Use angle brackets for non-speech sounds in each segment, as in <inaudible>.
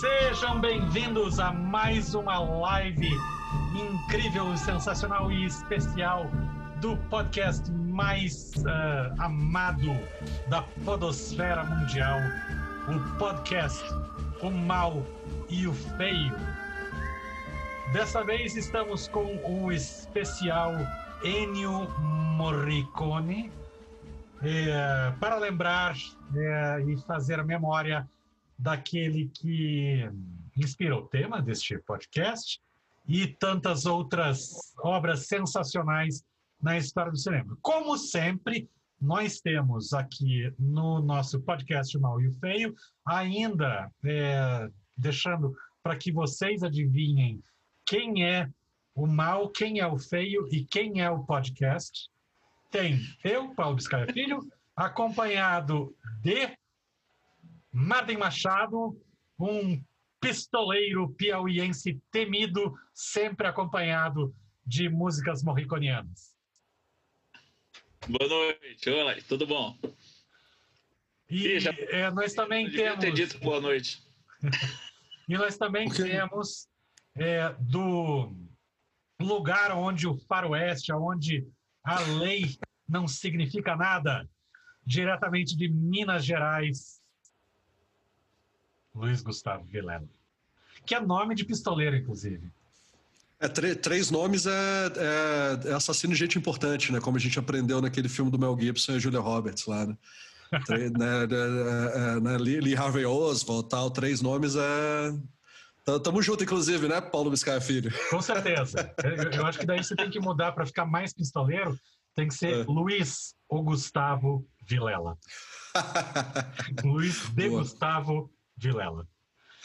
Sejam bem-vindos a mais uma live incrível, sensacional e especial do podcast mais uh, amado da podosfera mundial, o podcast O Mal e o Feio. Dessa vez estamos com o especial Ennio Morricone, é, para lembrar é, e fazer memória daquele que inspirou o tema deste podcast e tantas outras obras sensacionais na história do cinema. Como sempre, nós temos aqui no nosso podcast Mal e o Feio, ainda é, deixando para que vocês adivinhem quem é o mal, quem é o feio e quem é o podcast. Tem eu, Paulo Biscaia Filho, acompanhado de Martin Machado, um pistoleiro piauiense temido, sempre acompanhado de músicas morriconianas. Boa noite, olá, tudo bom? E, já... é, nós também temos. ter dito boa noite. <laughs> e nós também temos é, do lugar onde o faroeste, onde a lei não significa nada, diretamente de Minas Gerais, Luiz Gustavo Vilela. Que é nome de pistoleiro, inclusive. É, três nomes é, é, é, assassino de gente importante, né? Como a gente aprendeu naquele filme do Mel Gibson e Julia Roberts lá, né? Três, né, é, é, né Lee Harvey Oswald tal, três nomes é Tamo junto, inclusive, né, Paulo Biscaia Filho? Com certeza. Eu, eu, acho que daí você tem que mudar para ficar mais pistoleiro. Tem que ser é. Luiz ou Gustavo Vilela. <laughs> Luiz de Boa. Gustavo Vilela.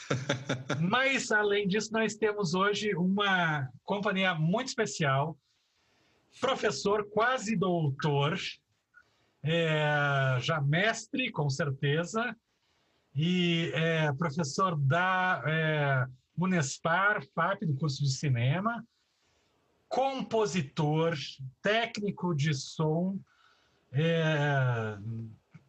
<laughs> Mas, além disso, nós temos hoje uma companhia muito especial. Professor, quase doutor, é, já mestre, com certeza, e é professor da é, Unespar, FAP, do curso de cinema, compositor, técnico de som, é,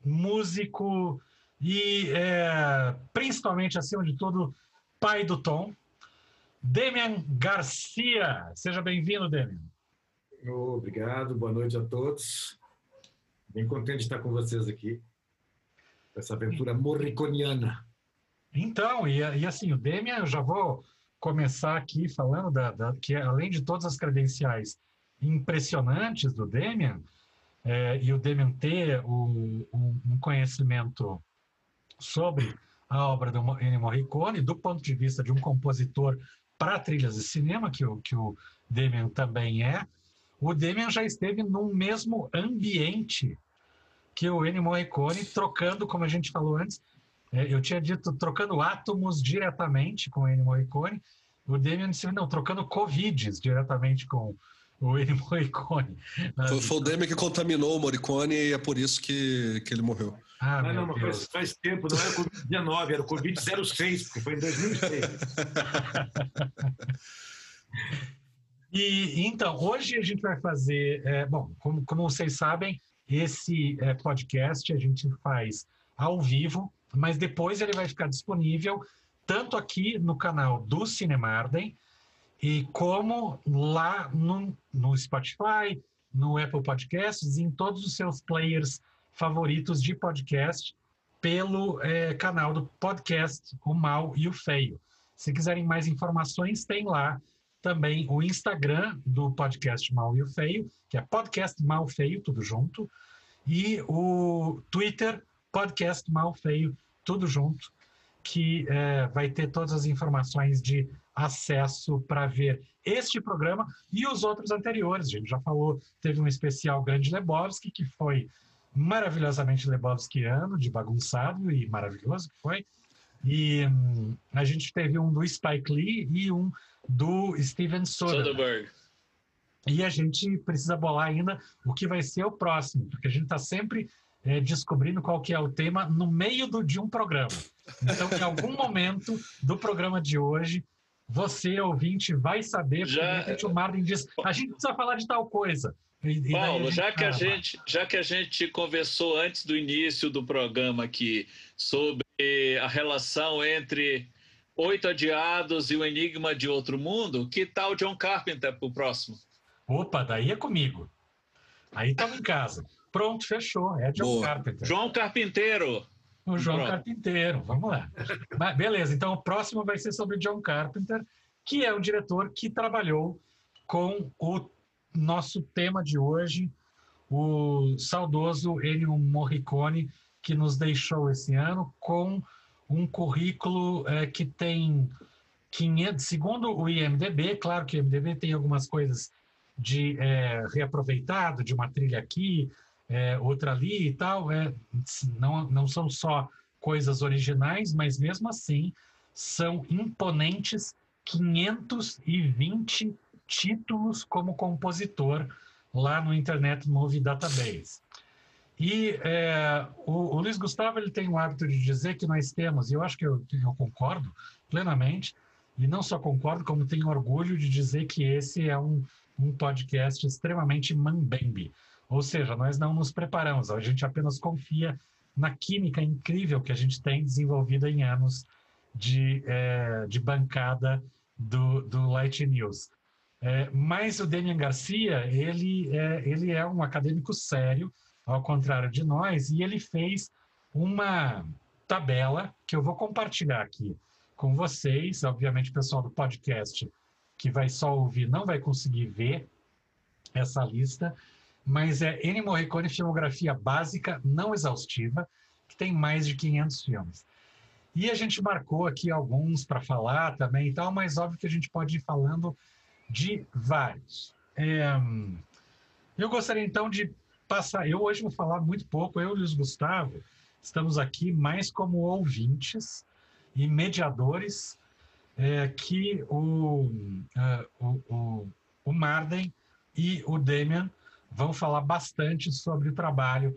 músico e, é, principalmente, acima de tudo, pai do tom. Demian Garcia, seja bem-vindo, Demian. Obrigado, boa noite a todos. Bem contente de estar com vocês aqui essa aventura morriconiana. Então, e, e assim, o Demian, eu já vou começar aqui falando da, da, que além de todas as credenciais impressionantes do Demian, é, e o Demian ter um, um, conhecimento sobre a obra do Ennio Morricone, do ponto de vista de um compositor para trilhas de cinema, que o, que o Demian também é, o Demian já esteve no mesmo ambiente que o Ennio Morricone trocando, como a gente falou antes, é, eu tinha dito trocando átomos diretamente com o Ennio Morricone, o Damian disse, não, trocando Covids diretamente com o Ennio Morricone. Foi, foi o Damian que contaminou o Morricone e é por isso que, que ele morreu. Ah, não, não, faz, faz, tempo, não era Covid-19, era o Covid-06, porque foi em 2006. <laughs> e então, hoje a gente vai fazer, é, bom, como, como vocês sabem, esse é, podcast a gente faz ao vivo, mas depois ele vai ficar disponível tanto aqui no canal do Cinemarden e como lá no, no Spotify, no Apple Podcasts, em todos os seus players favoritos de podcast pelo é, canal do podcast O Mal e o Feio. Se quiserem mais informações, tem lá também o Instagram do podcast Mal e o Feio, que é podcast Mal Feio, tudo junto, e o Twitter podcast Mal Feio, tudo junto, que é, vai ter todas as informações de acesso para ver este programa e os outros anteriores. A gente já falou, teve um especial Grande Lebowski, que foi maravilhosamente Lebowskiano, de bagunçado e maravilhoso que foi. E hum, a gente teve um do Spike Lee e um do Steven Soderbergh. E a gente precisa bolar ainda o que vai ser o próximo, porque a gente está sempre é, descobrindo qual que é o tema no meio do, de um programa. Então, em algum <laughs> momento do programa de hoje, você, ouvinte, vai saber, já... porque o Martin diz, a gente precisa falar de tal coisa. E, Paulo, já que, a gente, já que a gente conversou antes do início do programa aqui sobre a relação entre Oito Adiados e O Enigma de Outro Mundo, que tal John Carpenter para o próximo? Opa, daí é comigo. Aí estamos em casa. Pronto, fechou. É John Boa. Carpenter. João Carpinteiro. O João Pronto. Carpinteiro, vamos lá. Mas, beleza, então o próximo vai ser sobre John Carpenter, que é um diretor que trabalhou com o nosso tema de hoje, o saudoso Ennio Morricone, que nos deixou esse ano com um currículo eh, que tem 500, segundo o IMDB, claro que o IMDB tem algumas coisas de eh, reaproveitado, de uma trilha aqui, é, outra ali e tal. É, não, não são só coisas originais, mas mesmo assim são imponentes 520 títulos como compositor lá no Internet Movie Database. E é, o, o Luiz Gustavo ele tem o hábito de dizer que nós temos, e eu acho que eu, eu concordo plenamente, e não só concordo, como tenho orgulho de dizer que esse é um, um podcast extremamente mambembe. Ou seja, nós não nos preparamos, a gente apenas confia na química incrível que a gente tem desenvolvida em anos de, é, de bancada do, do Light News. É, mas o Damian Garcia, ele é, ele é um acadêmico sério, ao contrário de nós, e ele fez uma tabela que eu vou compartilhar aqui com vocês. Obviamente, o pessoal do podcast que vai só ouvir não vai conseguir ver essa lista, mas é Ennio Morricone Filmografia Básica Não Exaustiva, que tem mais de 500 filmes. E a gente marcou aqui alguns para falar também e tal, mas óbvio que a gente pode ir falando de vários. É, eu gostaria então de passar. Eu hoje vou falar muito pouco, eu e Luiz Gustavo estamos aqui mais como ouvintes e mediadores é, que o, é, o, o, o Marden e o Damian vão falar bastante sobre o trabalho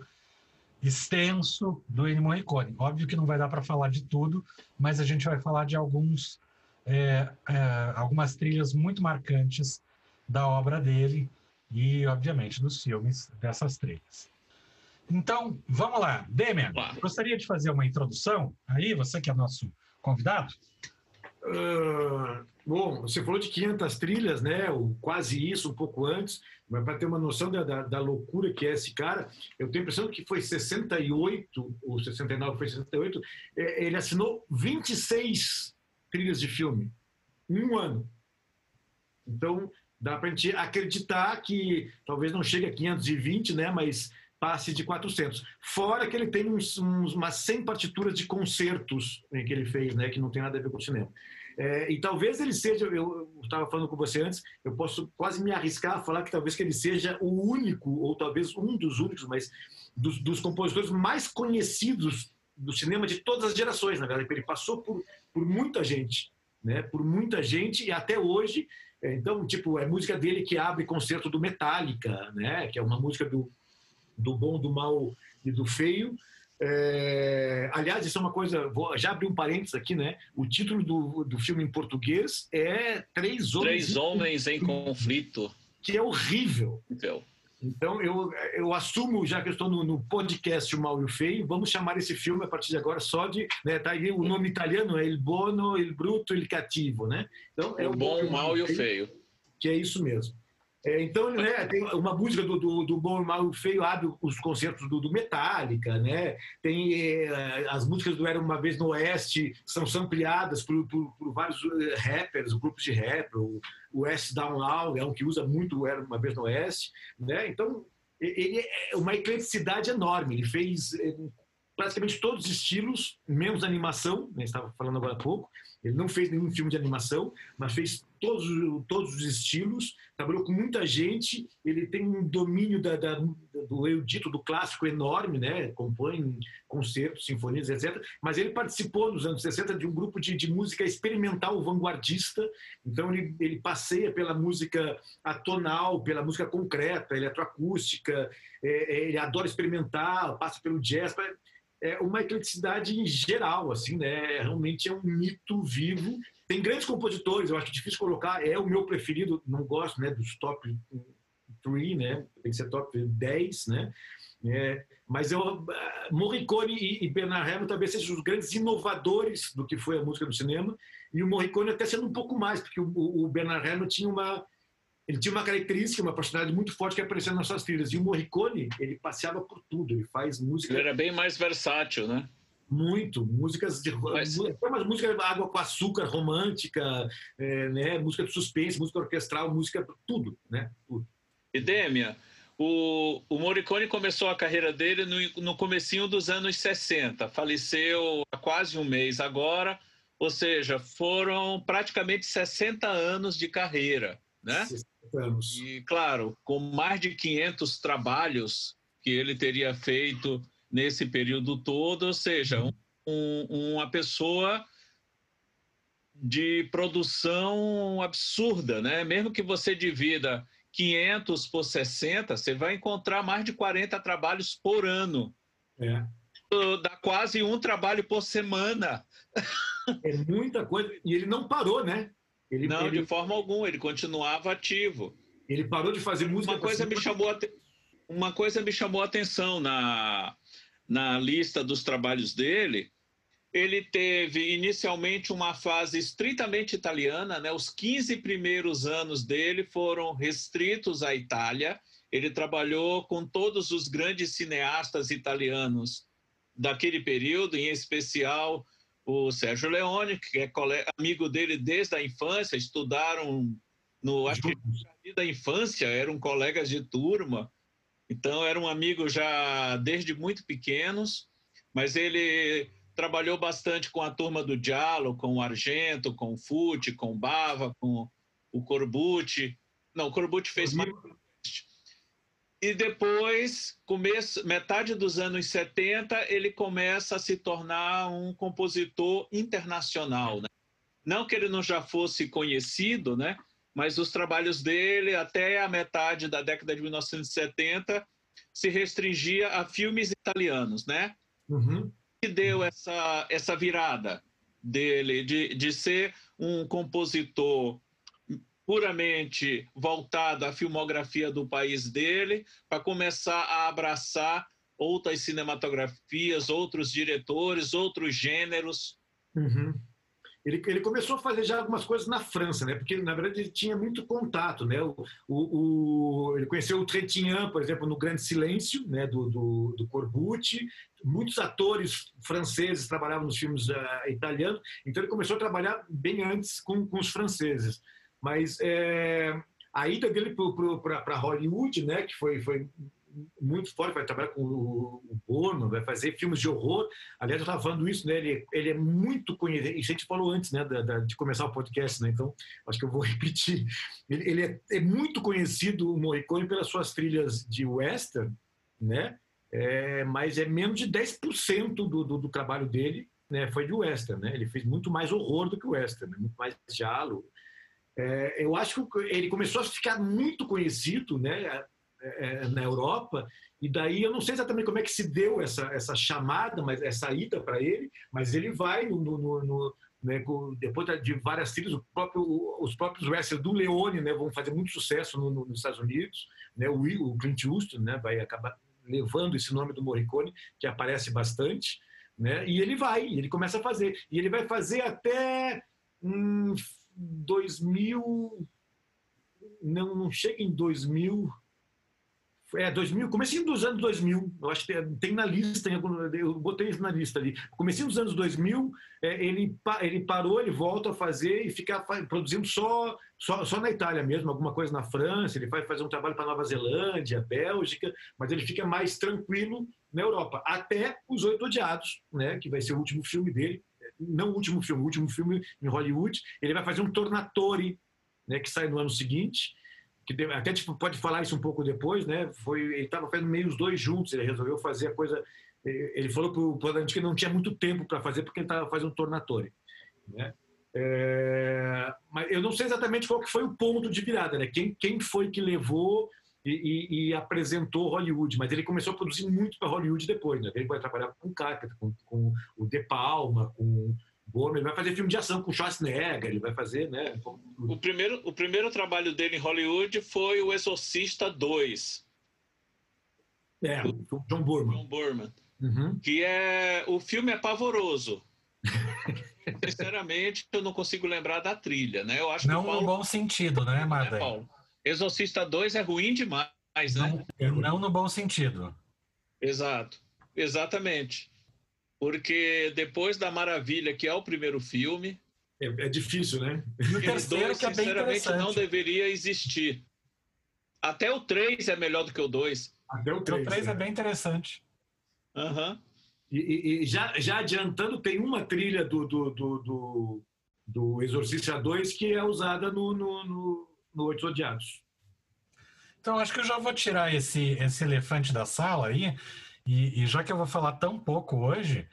extenso do Ennio Morricone. Óbvio que não vai dar para falar de tudo, mas a gente vai falar de alguns, é, é, algumas trilhas muito marcantes da obra dele e, obviamente, dos filmes dessas trilhas. Então, vamos lá. Demian, gostaria de fazer uma introdução aí, você que é nosso convidado? Ah, bom, você falou de 500 trilhas, né? Ou quase isso, um pouco antes, mas para ter uma noção da, da, da loucura que é esse cara, eu tenho a impressão que foi 68, ou 69, foi 68, eh, ele assinou 26 trilhas de filme, em um ano. Então, dá para a gente acreditar que talvez não chegue a 520, né? Mas passe de 400. Fora que ele tem uns, uns, umas 100 partituras de concertos né, que ele fez, né? Que não tem nada a ver com o cinema. É, e talvez ele seja, eu estava falando com você antes, eu posso quase me arriscar a falar que talvez que ele seja o único, ou talvez um dos únicos, mas dos, dos compositores mais conhecidos do cinema de todas as gerações, na verdade, ele passou por, por muita gente, né? Por muita gente e até hoje, é, então, tipo, é música dele que abre concerto do Metallica, né? Que é uma música do, do bom, do mal e do feio. É, aliás, isso é uma coisa. Vou já abrir um parênteses aqui, né? O título do, do filme em português é Três Homens. Três Homens em Conflito. Que é horrível. Então, Então, eu, eu assumo, já que eu estou no, no podcast O Mal e o Feio, vamos chamar esse filme a partir de agora só de. Né, tá aí o nome italiano é Il Bono, Il Bruto, Il Cattivo, né? Então, é o bom, o mal e o feio. que é isso mesmo. É, então, né, tem uma música do, do, do Bom, Mal e Feio abre os concertos do, do Metallica, né? Tem é, as músicas do Era Uma Vez no Oeste são sampleadas por, por, por vários eh, rappers, grupos de rap, o, o S Down Loud é um que usa muito o Era Uma Vez no Oeste, né? Então, ele é uma ecleticidade enorme, ele fez eh, praticamente todos os estilos, menos animação, né, estava falando agora há pouco. Ele não fez nenhum filme de animação, mas fez todos, todos os estilos, trabalhou com muita gente. Ele tem um domínio da, da- do erudito, do clássico enorme, né? compõe concertos, sinfonias, etc. Mas ele participou nos anos 60 de um grupo de, de música experimental vanguardista. Então ele, ele passeia pela música atonal, pela música concreta, eletroacústica. é, é, ele adora experimentar, passa pelo jazz é uma ecleticidade em geral, assim, né? Realmente é um mito vivo. Tem grandes compositores, eu acho difícil colocar, é o meu preferido, não gosto, né, dos top 3, né? Tem que ser top 10, né? É, mas eu, Morricone e, e Bernard Herrmann talvez sejam os grandes inovadores do que foi a música do cinema, e o Morricone até sendo um pouco mais, porque o, o Bernard Herrmann tinha uma ele tinha uma característica, uma personalidade muito forte que aparecia nas suas trilhas. E o Morricone, ele passeava por tudo, ele faz música. Ele era bem mais versátil, né? Muito, músicas de Mas... umas músicas água com açúcar, romântica, é, né? música de suspense, música orquestral, música tudo, né? Tudo. E Dêmia, o, o Morricone começou a carreira dele no, no comecinho dos anos 60, faleceu há quase um mês agora, ou seja, foram praticamente 60 anos de carreira, né? 60 anos. E, claro, com mais de 500 trabalhos que ele teria feito nesse período todo, ou seja, um, um, uma pessoa de produção absurda, né? Mesmo que você divida 500 por 60, você vai encontrar mais de 40 trabalhos por ano. É. Dá quase um trabalho por semana. É muita coisa. E ele não parou, né? Ele, não, ele... de forma alguma, ele continuava ativo. Ele parou de fazer música. Uma coisa me chamou a, uma coisa me chamou a atenção na, na lista dos trabalhos dele. Ele teve inicialmente uma fase estritamente italiana, né? Os 15 primeiros anos dele foram restritos à Itália. Ele trabalhou com todos os grandes cineastas italianos daquele período, em especial o Sérgio Leone, que é colega, amigo dele desde a infância, estudaram no acho que da infância, eram colegas de turma. Então eram amigos já desde muito pequenos, mas ele trabalhou bastante com a turma do Diallo, com o Argento, com o Fute, com o Bava, com o Corbucci. Não, o Corbucci fez mais e depois, começo, metade dos anos 70, ele começa a se tornar um compositor internacional. Né? Não que ele não já fosse conhecido, né? mas os trabalhos dele, até a metade da década de 1970, se restringia a filmes italianos. Né? Uhum. que deu essa, essa virada dele, de, de ser um compositor puramente voltado à filmografia do país dele, para começar a abraçar outras cinematografias, outros diretores, outros gêneros. Uhum. Ele, ele, começou a fazer já algumas coisas na França, né? Porque na verdade ele tinha muito contato, né? O, o, o ele conheceu o Trintignant, por exemplo, no Grande Silêncio, né? Do, do, do Corbucci. Muitos atores franceses trabalhavam nos filmes uh, italianos, então ele começou a trabalhar bem antes com, com os franceses. Mas é, a ida dele para Hollywood, né, que foi, foi muito forte, vai trabalhar com o Bono, vai fazer filmes de horror. Aliás, eu estava falando isso, né? Ele, ele é muito conhecido. E a gente falou antes, né, da, da, de começar o podcast, né? Então, acho que eu vou <laughs> repetir. Ele, ele é, é, muito conhecido, o Morricone, pelas suas trilhas de western, né? É, mas é menos de 10% do, do, do trabalho dele né, foi de western, né? Ele fez muito mais horror do que western, né? muito mais diálogo. É, eu acho que ele começou a ficar muito conhecido né, é, é, na Europa, e daí eu não sei exatamente como é que se deu essa, essa chamada, mas essa ida para ele, mas ele vai no, no, no né, depois de várias trilhas, próprio, os próprios wrestlers do Leone né, vão fazer muito sucesso no, nos Estados Unidos. Né, o, o Clint Eastwood né, vai acabar levando esse nome do Morricone, que aparece bastante. Né, e ele vai, ele começa a fazer. E ele vai fazer até hum, 2000. Não, não chega em 2000. É, 2000, comecinho dos anos 2000, eu acho que tem na lista, eu botei isso na lista ali. Comecinho dos anos 2000, é, ele, ele parou, ele volta a fazer e fica produzindo só, só, só na Itália mesmo, alguma coisa na França, ele vai fazer um trabalho para Nova Zelândia, Bélgica, mas ele fica mais tranquilo na Europa. Até Os Oito Odiados, né, que vai ser o último filme dele, não o último filme, o último filme em Hollywood, ele vai fazer um Tornatore, né, que sai no ano seguinte, que até tipo, pode falar isso um pouco depois, né? Foi, ele estava fazendo meio os dois juntos, ele resolveu fazer a coisa. Ele falou para o Polanski que não tinha muito tempo para fazer porque ele estava fazendo um Tornatore, né? É, mas eu não sei exatamente qual que foi o ponto de virada, né? Quem, quem foi que levou e, e, e, apresentou Hollywood, mas ele começou a produzir muito para Hollywood depois, né? Ele vai trabalhar com Carpenter, com, com, o De Palma, com Bom, ele vai fazer filme de ação com Schwarzenegger, ele vai fazer, né? O primeiro, o primeiro trabalho dele em Hollywood foi O Exorcista 2. É, o John Burman. John Burman. Uhum. Que é. O filme é pavoroso. <laughs> Sinceramente, eu não consigo lembrar da trilha, né? Eu acho não Paulo... no bom sentido, né, Madé? Né, Exorcista 2 é ruim demais, né? Não, não no bom sentido. Exato. Exatamente. Porque depois da Maravilha, que é o primeiro filme. É, é difícil, né? E o terceiro, dois, que é sinceramente, não deveria existir. Até o 3 é melhor do que o 2. Até o 3. O 3 é. é bem interessante. Aham. Uhum. E, e, já, já adiantando, tem uma trilha do, do, do, do, do Exorcista 2 que é usada no, no, no, no Oito Odiados. Então, acho que eu já vou tirar esse, esse elefante da sala aí e, e, já que eu vou falar tão pouco hoje,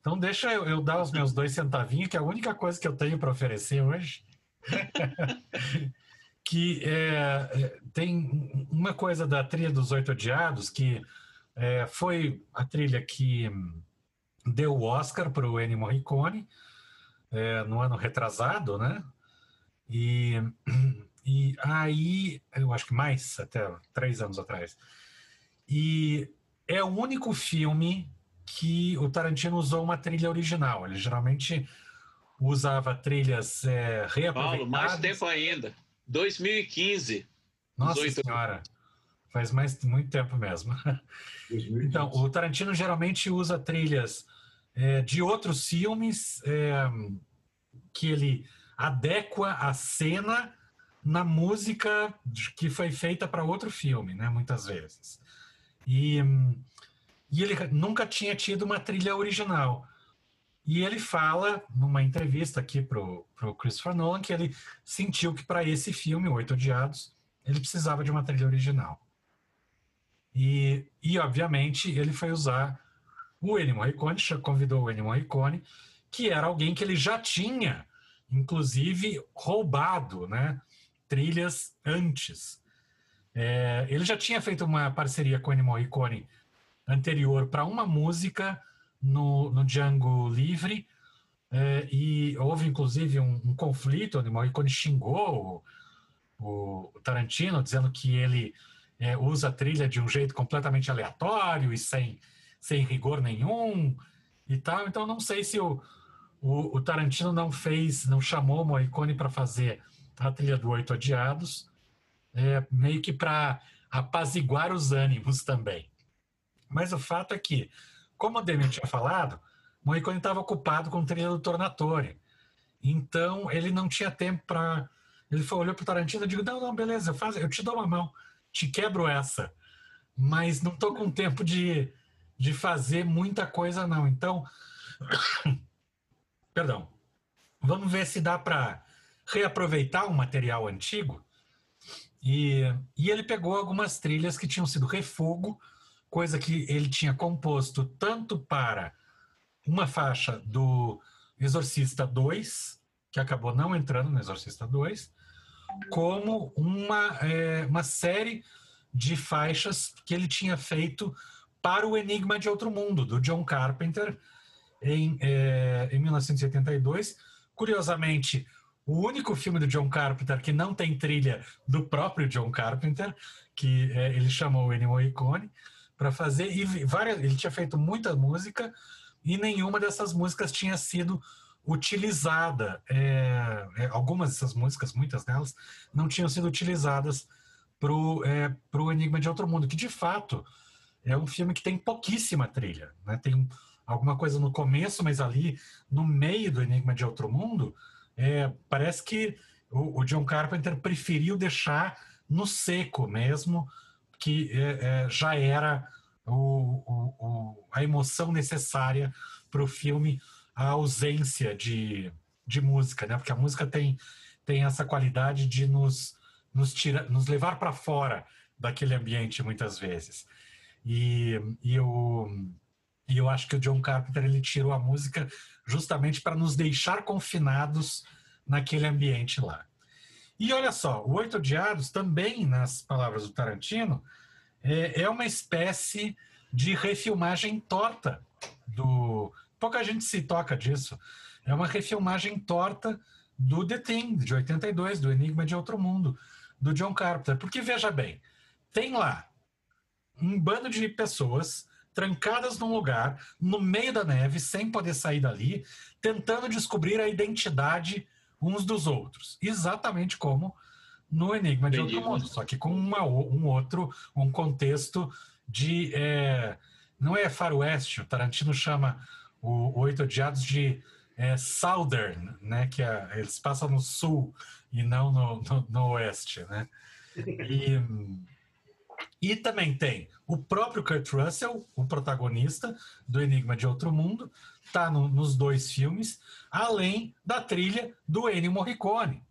então deixa eu, eu dar os meus dois centavinhos, que é a única coisa que eu tenho para oferecer hoje. <laughs> que é, é, tem uma coisa da trilha dos Oito Odiados, que é, foi a trilha que deu o Oscar para o Ennio Morricone é, no ano retrasado, né? E, <clears throat> e aí, eu acho que mais, até três anos atrás. E é o único filme que o Tarantino usou uma trilha original. Ele geralmente usava trilhas é, reaproveitadas. Paulo, mais tempo ainda. 2015. Nossa 18... senhora. Faz mais muito tempo mesmo. 2015. Então, o Tarantino geralmente usa trilhas é, de outros filmes é, que ele adequa a cena na música que foi feita para outro filme, né? Muitas vezes. E, e ele nunca tinha tido uma trilha original. E ele fala, numa entrevista aqui para o Christopher Nolan, que ele sentiu que para esse filme, Oito Odiados, ele precisava de uma trilha original. E, e obviamente, ele foi usar o Ennio Morricone, convidou o Ennio Morricone, que era alguém que ele já tinha, inclusive, roubado né, trilhas antes. É, ele já tinha feito uma parceria com o Ennio Morricone anterior para uma música no, no Django Livre, é, e houve inclusive um, um conflito, o Morricone xingou o, o, Tarantino, dizendo que ele é, usa a trilha de um jeito completamente aleatório e sem, sem rigor nenhum e tal. Então não sei se o, o, o Tarantino não fez, não chamou o Morricone para fazer a trilha do Oito Odiados, é, meio que para apaziguar os ânimos também. Mas o fato é que, como o Demian tinha falado, Morricone estava ocupado com o trilha do Tornatore. Então, ele não tinha tempo para. Ele foi, olhou para o Tarantino e disse: Não, não, beleza, eu, faço, eu te dou uma mão, te quebro essa. Mas não estou com tempo de, de fazer muita coisa, não. Então, <coughs> perdão, vamos ver se dá para reaproveitar um material antigo e, e ele pegou algumas trilhas que tinham sido refogo, coisa que ele tinha composto tanto para uma faixa do Exorcista 2, que acabou não entrando no Exorcista 2, como uma, é, uma série de faixas que ele tinha feito para o Enigma de Outro Mundo, do John Carpenter, em, é, em 1982. Curiosamente, o único filme do John Carpenter que não tem trilha do próprio John Carpenter, que é, ele chamou o Ennio Morricone para fazer, e várias, ele tinha feito muita música e nenhuma dessas músicas tinha sido utilizada. É, é, algumas dessas músicas, muitas delas, não tinham sido utilizadas para o é, Enigma de Outro Mundo, que de fato é um filme que tem pouquíssima trilha. Né? Tem alguma coisa no começo, mas ali no meio do Enigma de Outro Mundo é, parece que o, o, John Carpenter preferiu deixar no seco mesmo, que é, é, já era o, o, a emoção necessária para o filme, a ausência de, de música, né? Porque a música tem, tem essa qualidade de nos, nos, tira, nos levar para fora daquele ambiente muitas vezes. E, e eu, e eu acho que o John Carpenter ele tirou a música justamente para nos deixar confinados naquele ambiente lá. E olha só, o Oito Odiados também, nas palavras do Tarantino, é, é uma espécie de refilmagem torta do. Pouca gente se toca disso. é uma refilmagem torta do The Thing, de 82, do Enigma de Outro Mundo, do John Carpenter. Porque, veja bem, tem lá um bando de pessoas trancadas num lugar, no meio da neve, sem poder sair dali, tentando descobrir a identidade uns dos outros. Exatamente como no Enigma de Outro Mundo, só que com uma, um outro, um contexto de. É, não é faroeste, o Tarantino chama o, Oito Odiados de é, Southern, né? Que é, eles passam no sul e não no, no, no oeste, né? E, e também tem o próprio Kurt Russell, o protagonista do Enigma de Outro Mundo, está no, nos dois filmes, além da trilha do Ennio Morricone.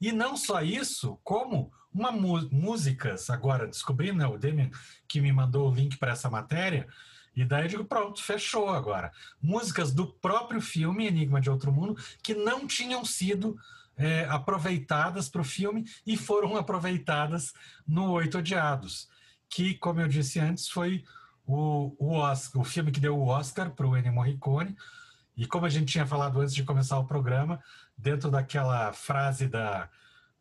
E não só isso, como uma músicas, agora descobri, né, o Demian que me mandou o link para essa matéria, e daí eu digo, pronto, fechou agora. Músicas do próprio filme Enigma de Outro Mundo que não tinham sido é, aproveitadas para o filme e foram <laughs> aproveitadas no Oito Odiados, que, como eu disse antes, foi o, o, Oscar, o filme que deu o Oscar para o Ennio Morricone. E como a gente tinha falado antes de começar o programa, dentro daquela frase da,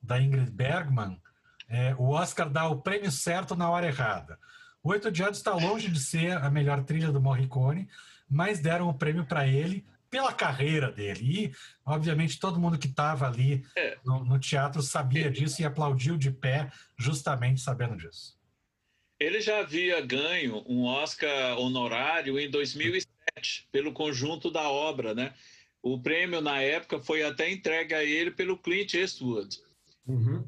da Ingrid Bergman, é, o Oscar dá o prêmio certo na hora errada. O Oito Odiados está longe de ser a melhor trilha do Morricone, mas deram o prêmio para ele pela carreira dele. E, obviamente, todo mundo que estava ali é. no, no, teatro sabia disso e aplaudiu de pé, justamente sabendo disso. Ele já havia ganho um Oscar honorário em 2007 pelo conjunto da obra, né? O prêmio na época foi até entregue a ele pelo Clint Eastwood, uhum.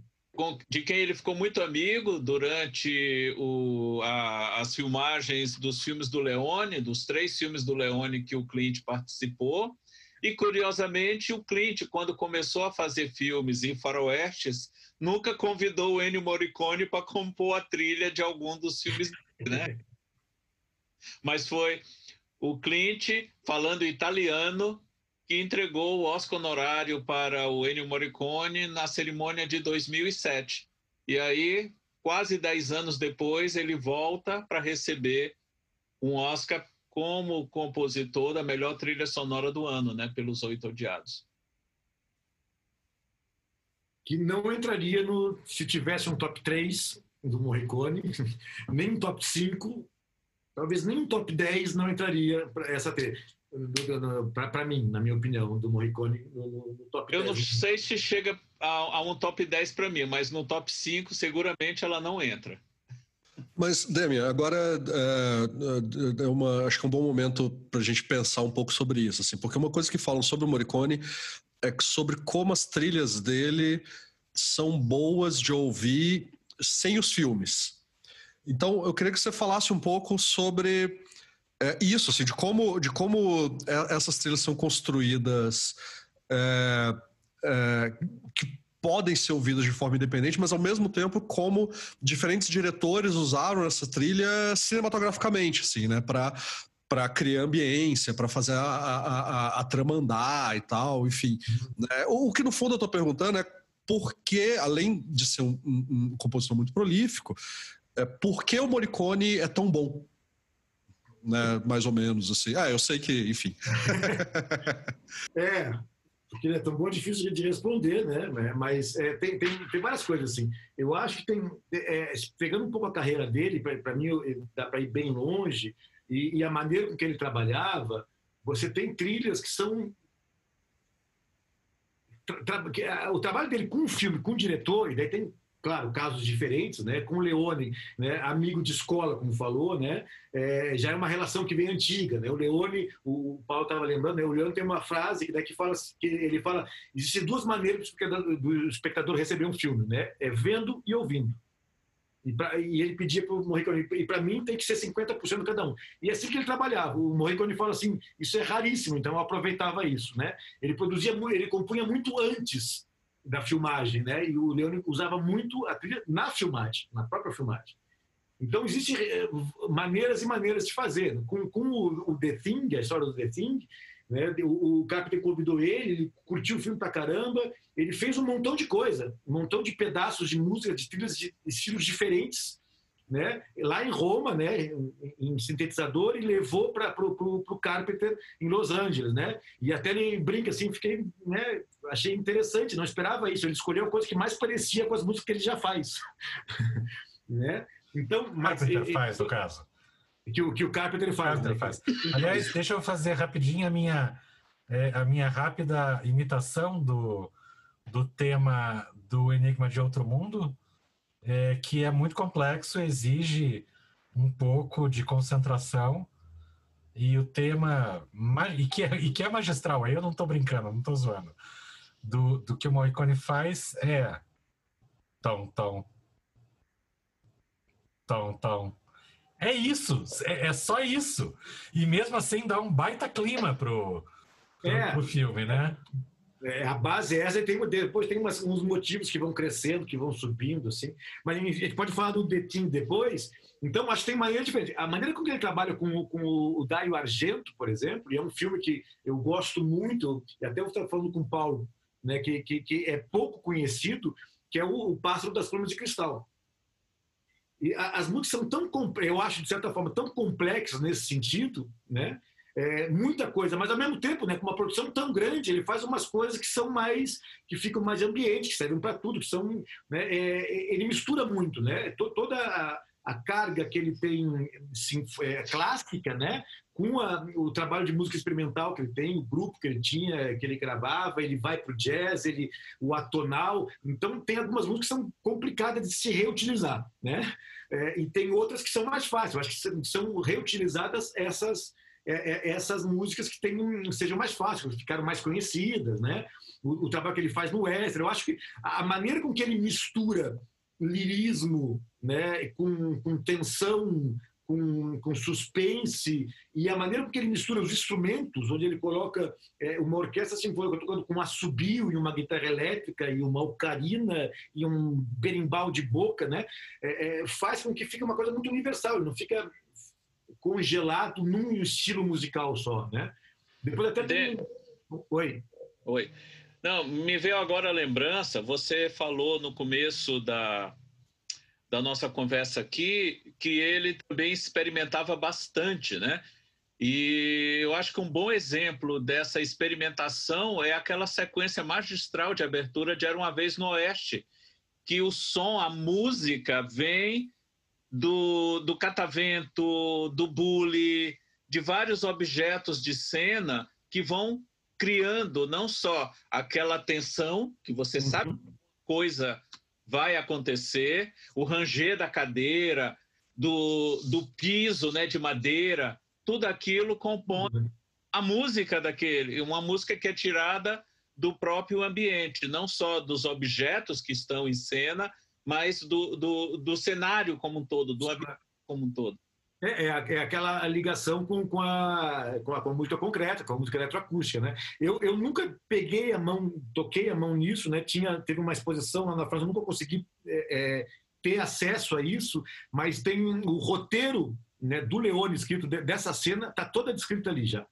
de quem ele ficou muito amigo durante o, a, as filmagens dos filmes do Leone, dos três filmes do Leone que o Clint participou. E curiosamente, o Clint, quando começou a fazer filmes em faroestes, nunca convidou o Ennio Morricone para compor a trilha de algum dos filmes, né? <laughs> Mas foi o Clint falando italiano que entregou o Oscar honorário para o Ennio Morricone na cerimônia de 2007. E aí, quase dez anos depois, ele volta para receber um Oscar como compositor da melhor trilha sonora do ano, né, pelos Oito Odiados que não entraria no se tivesse um top 3 do Morricone, <laughs> nem um top 5, talvez nem um top 10 não entraria para essa para mim, na minha opinião, do Morricone no, no top Eu 10. não sei se chega a, a um top 10 para mim, mas no top 5 seguramente ela não entra. Mas, Demi, agora é, é, uma, acho que é um bom momento para a gente pensar um pouco sobre isso, assim, porque uma coisa que falam sobre o Morricone é sobre como as trilhas dele são boas de ouvir sem os filmes. Então, eu queria que você falasse um pouco sobre é, isso, assim, de como, de como é, essas trilhas são construídas, é, é, que podem ser ouvidas de forma independente, mas ao mesmo tempo como diferentes diretores usaram essa trilha cinematograficamente, assim, né, para para criar ambiência, para fazer a, a, a, a, trama andar e tal, enfim. Né? O, o que no fundo eu estou perguntando é por que, além de ser um, um, um compositor muito prolífico, é, por que o Morricone é tão bom? Né, mais ou menos assim. Ah, eu sei que, enfim. <laughs> é, porque é tão bom, é difícil de responder, né? Mas é, tem, tem, tem várias coisas assim. Eu acho que tem, é, pegando um pouco a carreira dele, para mim dá para ir bem longe, e, e, a maneira com que ele trabalhava, você tem trilhas que são. Tra, tra, o trabalho dele com o filme, com o diretor, e daí tem, claro, casos diferentes, né? Com Leone, né? amigo de escola, como falou, né? É, já é uma relação que vem antiga, né? O Leone, o Paulo estava lembrando, né? o Leone tem uma frase que fala que ele fala existem duas maneiras do espectador receber um filme, né? É vendo e ouvindo. E, pra, e ele pedia para o Morricone, e para mim tem que ser 50% cada um. E é assim que ele trabalhava. O Morricone fala assim, isso é raríssimo, então eu aproveitava isso, né? Ele produzia, ele compunha muito antes da filmagem, né? E o Leone usava muito a trilha na filmagem, na própria filmagem. Então existem eh, maneiras e maneiras de fazer. Com, com o, o The Thing, a história do The Thing, né? O, o Carpenter convidou ele, ele curtiu o filme pra caramba, ele fez um montão de coisa, um montão de pedaços de música, de trilhas de estilos diferentes, né, lá em Roma, né, em, em sintetizador, e levou para o Carpenter em Los Angeles. Né? E até ele brinca assim, fiquei, né, achei interessante, não esperava isso. Ele escolheu a coisa que mais parecia com as músicas que ele já faz. <laughs> né? Então, mas, Carpenter faz, no caso. Que, o, que o Carpenter faz. Carpenter né? faz. Aliás, deixa eu fazer rapidinho a minha, é, a minha rápida imitação do, do tema do Enigma de Outro Mundo é, que é muito complexo, exige um pouco de concentração e o tema e que é, e que é magistral. Aí eu não estou brincando, não estou zoando. Do, do que o Morricone faz é tão tão tão tão é isso, é, é, só isso. E mesmo assim dá um baita clima pro, pro, é. pro filme, né? É, a base é essa e tem, depois tem umas, uns motivos que vão crescendo, que vão subindo, assim. Mas a gente pode falar do The Team depois. Então, acho que tem maneira diferente. A maneira com que ele trabalha com, com o Dario Argento, por exemplo, e é um filme que eu gosto muito, e até eu estava falando com o Paulo, né, que, que, que é pouco conhecido, que é o, o Pássaro das Plumas de Cristal. E as músicas são tão, eu acho, de certa forma, tão complexas nesse sentido, né? É, muita coisa, mas ao mesmo tempo, né, com uma produção tão grande, ele faz umas coisas que são mais, que ficam mais ambientes, que servem para tudo, que são, né, é, ele mistura muito, né, toda a, a carga que ele tem sim, é, clássica, né, com a, o trabalho de música experimental que ele tem, o grupo que ele tinha, que ele gravava, ele vai para o jazz, ele, o atonal. Então, tem algumas músicas que são complicadas de se reutilizar, né? É, e tem outras que são mais fáceis. Acho que são reutilizadas essas é, é, essas músicas que sejam mais fáceis, ficaram mais conhecidas, né? O, o, trabalho que ele faz no extra, eu acho que a maneira com que ele mistura lirismo, né, com, com tensão, com, com, suspense e a maneira com que ele mistura os instrumentos, onde ele coloca é, uma orquestra sinfônica tocando com um assobio e uma guitarra elétrica e uma ocarina e um berimbau de boca, né, é, é, faz com que fique uma coisa muito universal, não fica congelado num estilo musical só, né? Depois até tem... De... Oi. Oi. Não, me veio agora a lembrança, você falou no começo da, da nossa conversa aqui que ele também experimentava bastante, né? E eu acho que um bom exemplo dessa experimentação é aquela sequência magistral de abertura de Era uma Vez no Oeste, que o som, a música vem do, do catavento, do bule, de vários objetos de cena que vão criando não só aquela tensão que você uhum. sabe coisa vai acontecer, o ranger da cadeira, do, do piso né, de madeira, tudo aquilo compõe uhum. a música daquele, uma música que é tirada do próprio ambiente, não só dos objetos que estão em cena, mas do, do, do cenário como um todo, do ambiente como um todo. É, é, é, aquela ligação com, com, a, com, a, com a música concreta, com a música eletroacústica, né? Eu, eu nunca peguei a mão, toquei a mão nisso, né? Tinha, teve uma exposição lá na França, eu nunca consegui é, é, ter acesso a isso, mas tem o roteiro né, do Leone escrito dessa cena, está toda descrita ali já.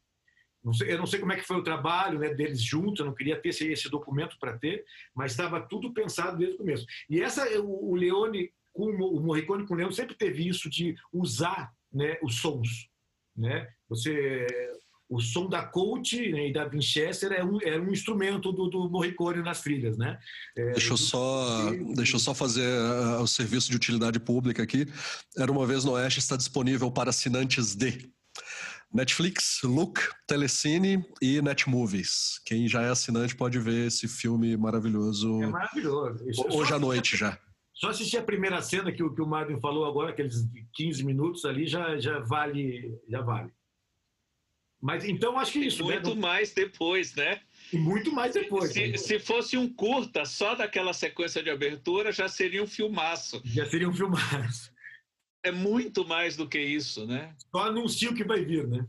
Não sei, eu não sei como é que foi o trabalho né, deles juntos, eu não queria ter esse, esse documento para ter, mas estava tudo pensado desde o começo. E essa, o, o Leone, com, o Morricone com o Leone sempre teve isso de usar né, os sons. Né? Você, o som da Colt né, e da Winchester é um, é um instrumento do, do Morricone nas trilhas, né? É, deixa, eu só, deixa eu só fazer uh, o serviço de utilidade pública aqui. Era uma vez no Oeste, está disponível para assinantes de Netflix, Look, Telecine e Netmovies. Quem já é assinante pode ver esse filme maravilhoso. É maravilhoso. Hoje à noite já. Só assistir a primeira cena que, que o Marvin falou agora, aqueles 15 minutos ali, já, já vale. Já vale. Mas então acho que isso. Né? Muito né? mais depois, né? E muito mais depois. Se, né? se, fosse um curta só daquela sequência de abertura, já seria um filmaço. Já seria um filmaço é muito mais do que isso, né? Só anuncia o que vai vir, né?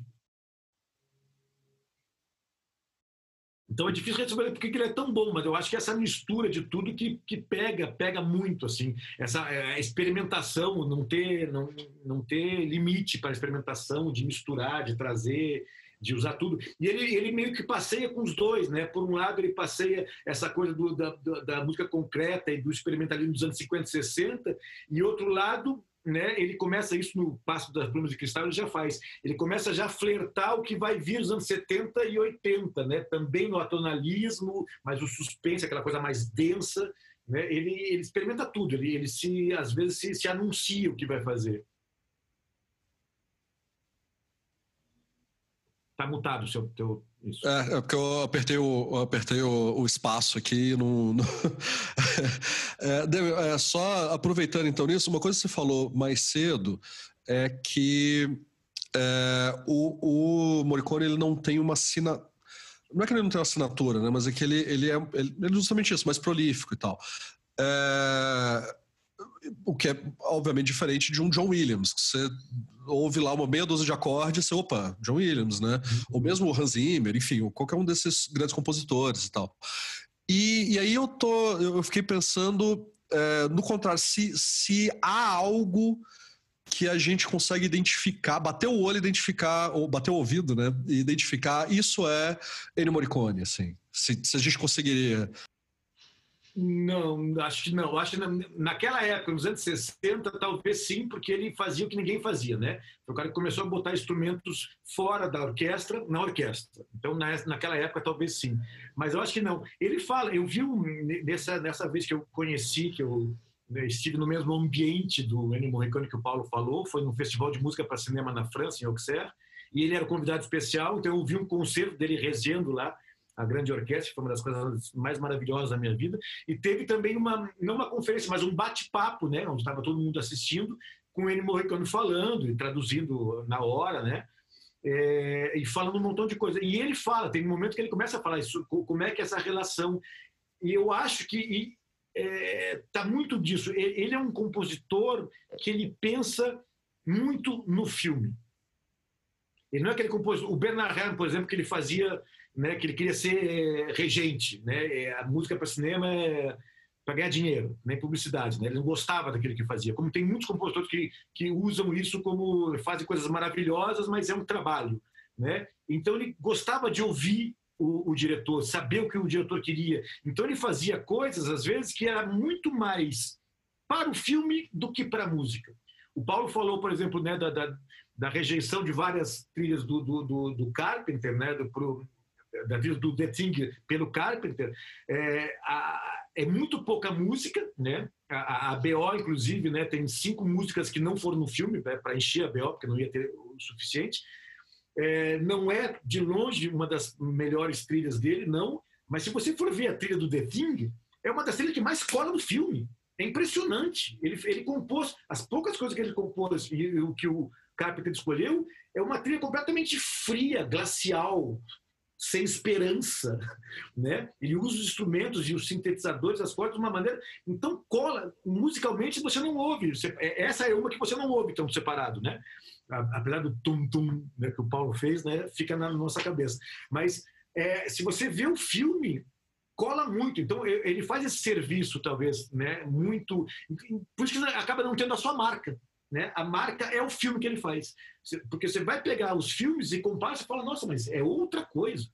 Então é difícil responder porque ele é tão bom, mas eu acho que essa mistura de tudo que, que pega, pega muito, assim. Essa é, experimentação, não ter, não, não ter limite para a experimentação, de misturar, de trazer, de usar tudo. E ele, ele meio que passeia com os dois, né? Por um lado, ele passeia essa coisa do, da, da, da música concreta e do experimentalismo dos anos 50 e 60, e outro lado, né, ele começa isso no Passo das Plumas de Cristal, ele já faz. Ele começa já a flertar o que vai vir nos anos 70 e 80, né? Também no atonalismo, mas o suspense, aquela coisa mais densa, né? Ele, ele experimenta tudo, ele, ele se às vezes se, se anuncia o que vai fazer. Tá mutado o seu teu isso. É, é porque eu apertei o, eu apertei o, o espaço aqui no, no... <laughs> é, é, só aproveitando então nisso, uma coisa que você falou mais cedo é que é, o, o Morricone ele não tem uma assinatura não é que ele não tem uma assinatura, né? Mas é que ele, ele, é, ele é justamente isso, mais prolífico e tal. É, o que é, obviamente, diferente de um John Williams, que você ouve lá uma meia dúzia de acordes, você, opa, John Williams, né? Uhum. Ou mesmo o Hans Zimmer, enfim, qualquer um desses grandes compositores e tal. E, e aí eu tô, eu fiquei pensando é, no contrário, se, se há algo que a gente consegue identificar, bater o olho, identificar, ou bater o ouvido, né? Identificar, isso é Ennio Morricone, assim. Se, se a gente conseguiria não, acho que não. Acho que naquela época, nos anos 60, talvez sim, porque ele fazia o que ninguém fazia, né? O cara começou a botar instrumentos fora da orquestra, na orquestra. Então, naquela época, talvez sim. Mas eu acho que não. Ele fala, eu vi um, nessa, nessa vez que eu conheci, que eu né, estive no mesmo ambiente do Ennio Morricone que o Paulo falou, foi num festival de música para cinema na França, em Auxerre, e ele era convidado especial, então eu vi um concerto dele rezendo lá, a grande orquestra, que foi uma das coisas mais maravilhosas da minha vida. E teve também uma, não uma conferência, mas um bate-papo, né, onde estava todo mundo assistindo, com ele Morricone falando e traduzindo na hora, né? É, e falando um montão de coisa. E ele fala, tem um momento que ele começa a falar isso, como é que é essa relação. E eu acho que está é, muito disso. Ele é um compositor que ele pensa muito no filme. Ele não é aquele compositor. O Bernard Herrmann, por exemplo, que ele fazia né, que ele queria ser eh, regente, né, eh, a música para cinema é para ganhar dinheiro, nem né, publicidade, né, ele não gostava daquilo que fazia. Como tem muitos compositores que, que usam isso como fazem coisas maravilhosas, mas é um trabalho, né? Então ele gostava de ouvir o, o, diretor, saber o que o diretor queria. Então ele fazia coisas às vezes que era muito mais para o filme do que para a música. O Paulo falou, por exemplo, né, da, da, da rejeição de várias trilhas do, do, do, do Carpenter, né, do, pro, do The Thing pelo Carpenter, é, a, é muito pouca música, né? A, a, BO, inclusive, né, tem cinco músicas que não foram no filme né, para encher a BO, porque não ia ter o suficiente. É, não é de longe uma das melhores trilhas dele, não. Mas se você for ver a trilha do The Thing, é uma das trilhas que mais cola no filme. É impressionante. Ele, ele compôs as poucas coisas que ele compôs e o que o Carpenter escolheu é uma trilha completamente fria, glacial, sem esperança, <laughs> né? Ele usa os instrumentos e os sintetizadores, as cordas de uma maneira, então cola musicalmente você não ouve. Você, é, essa é uma que você não ouve tão separado, né? Apesar do tum tum né, que o Paulo fez, né? Fica na nossa cabeça. Mas é, se você vê o filme cola muito. Então ele faz esse serviço talvez, né? Muito, por isso que acaba não tendo a sua marca, né? A marca é o filme que ele faz. Porque você vai pegar os filmes e compara e fala, nossa, mas é outra coisa.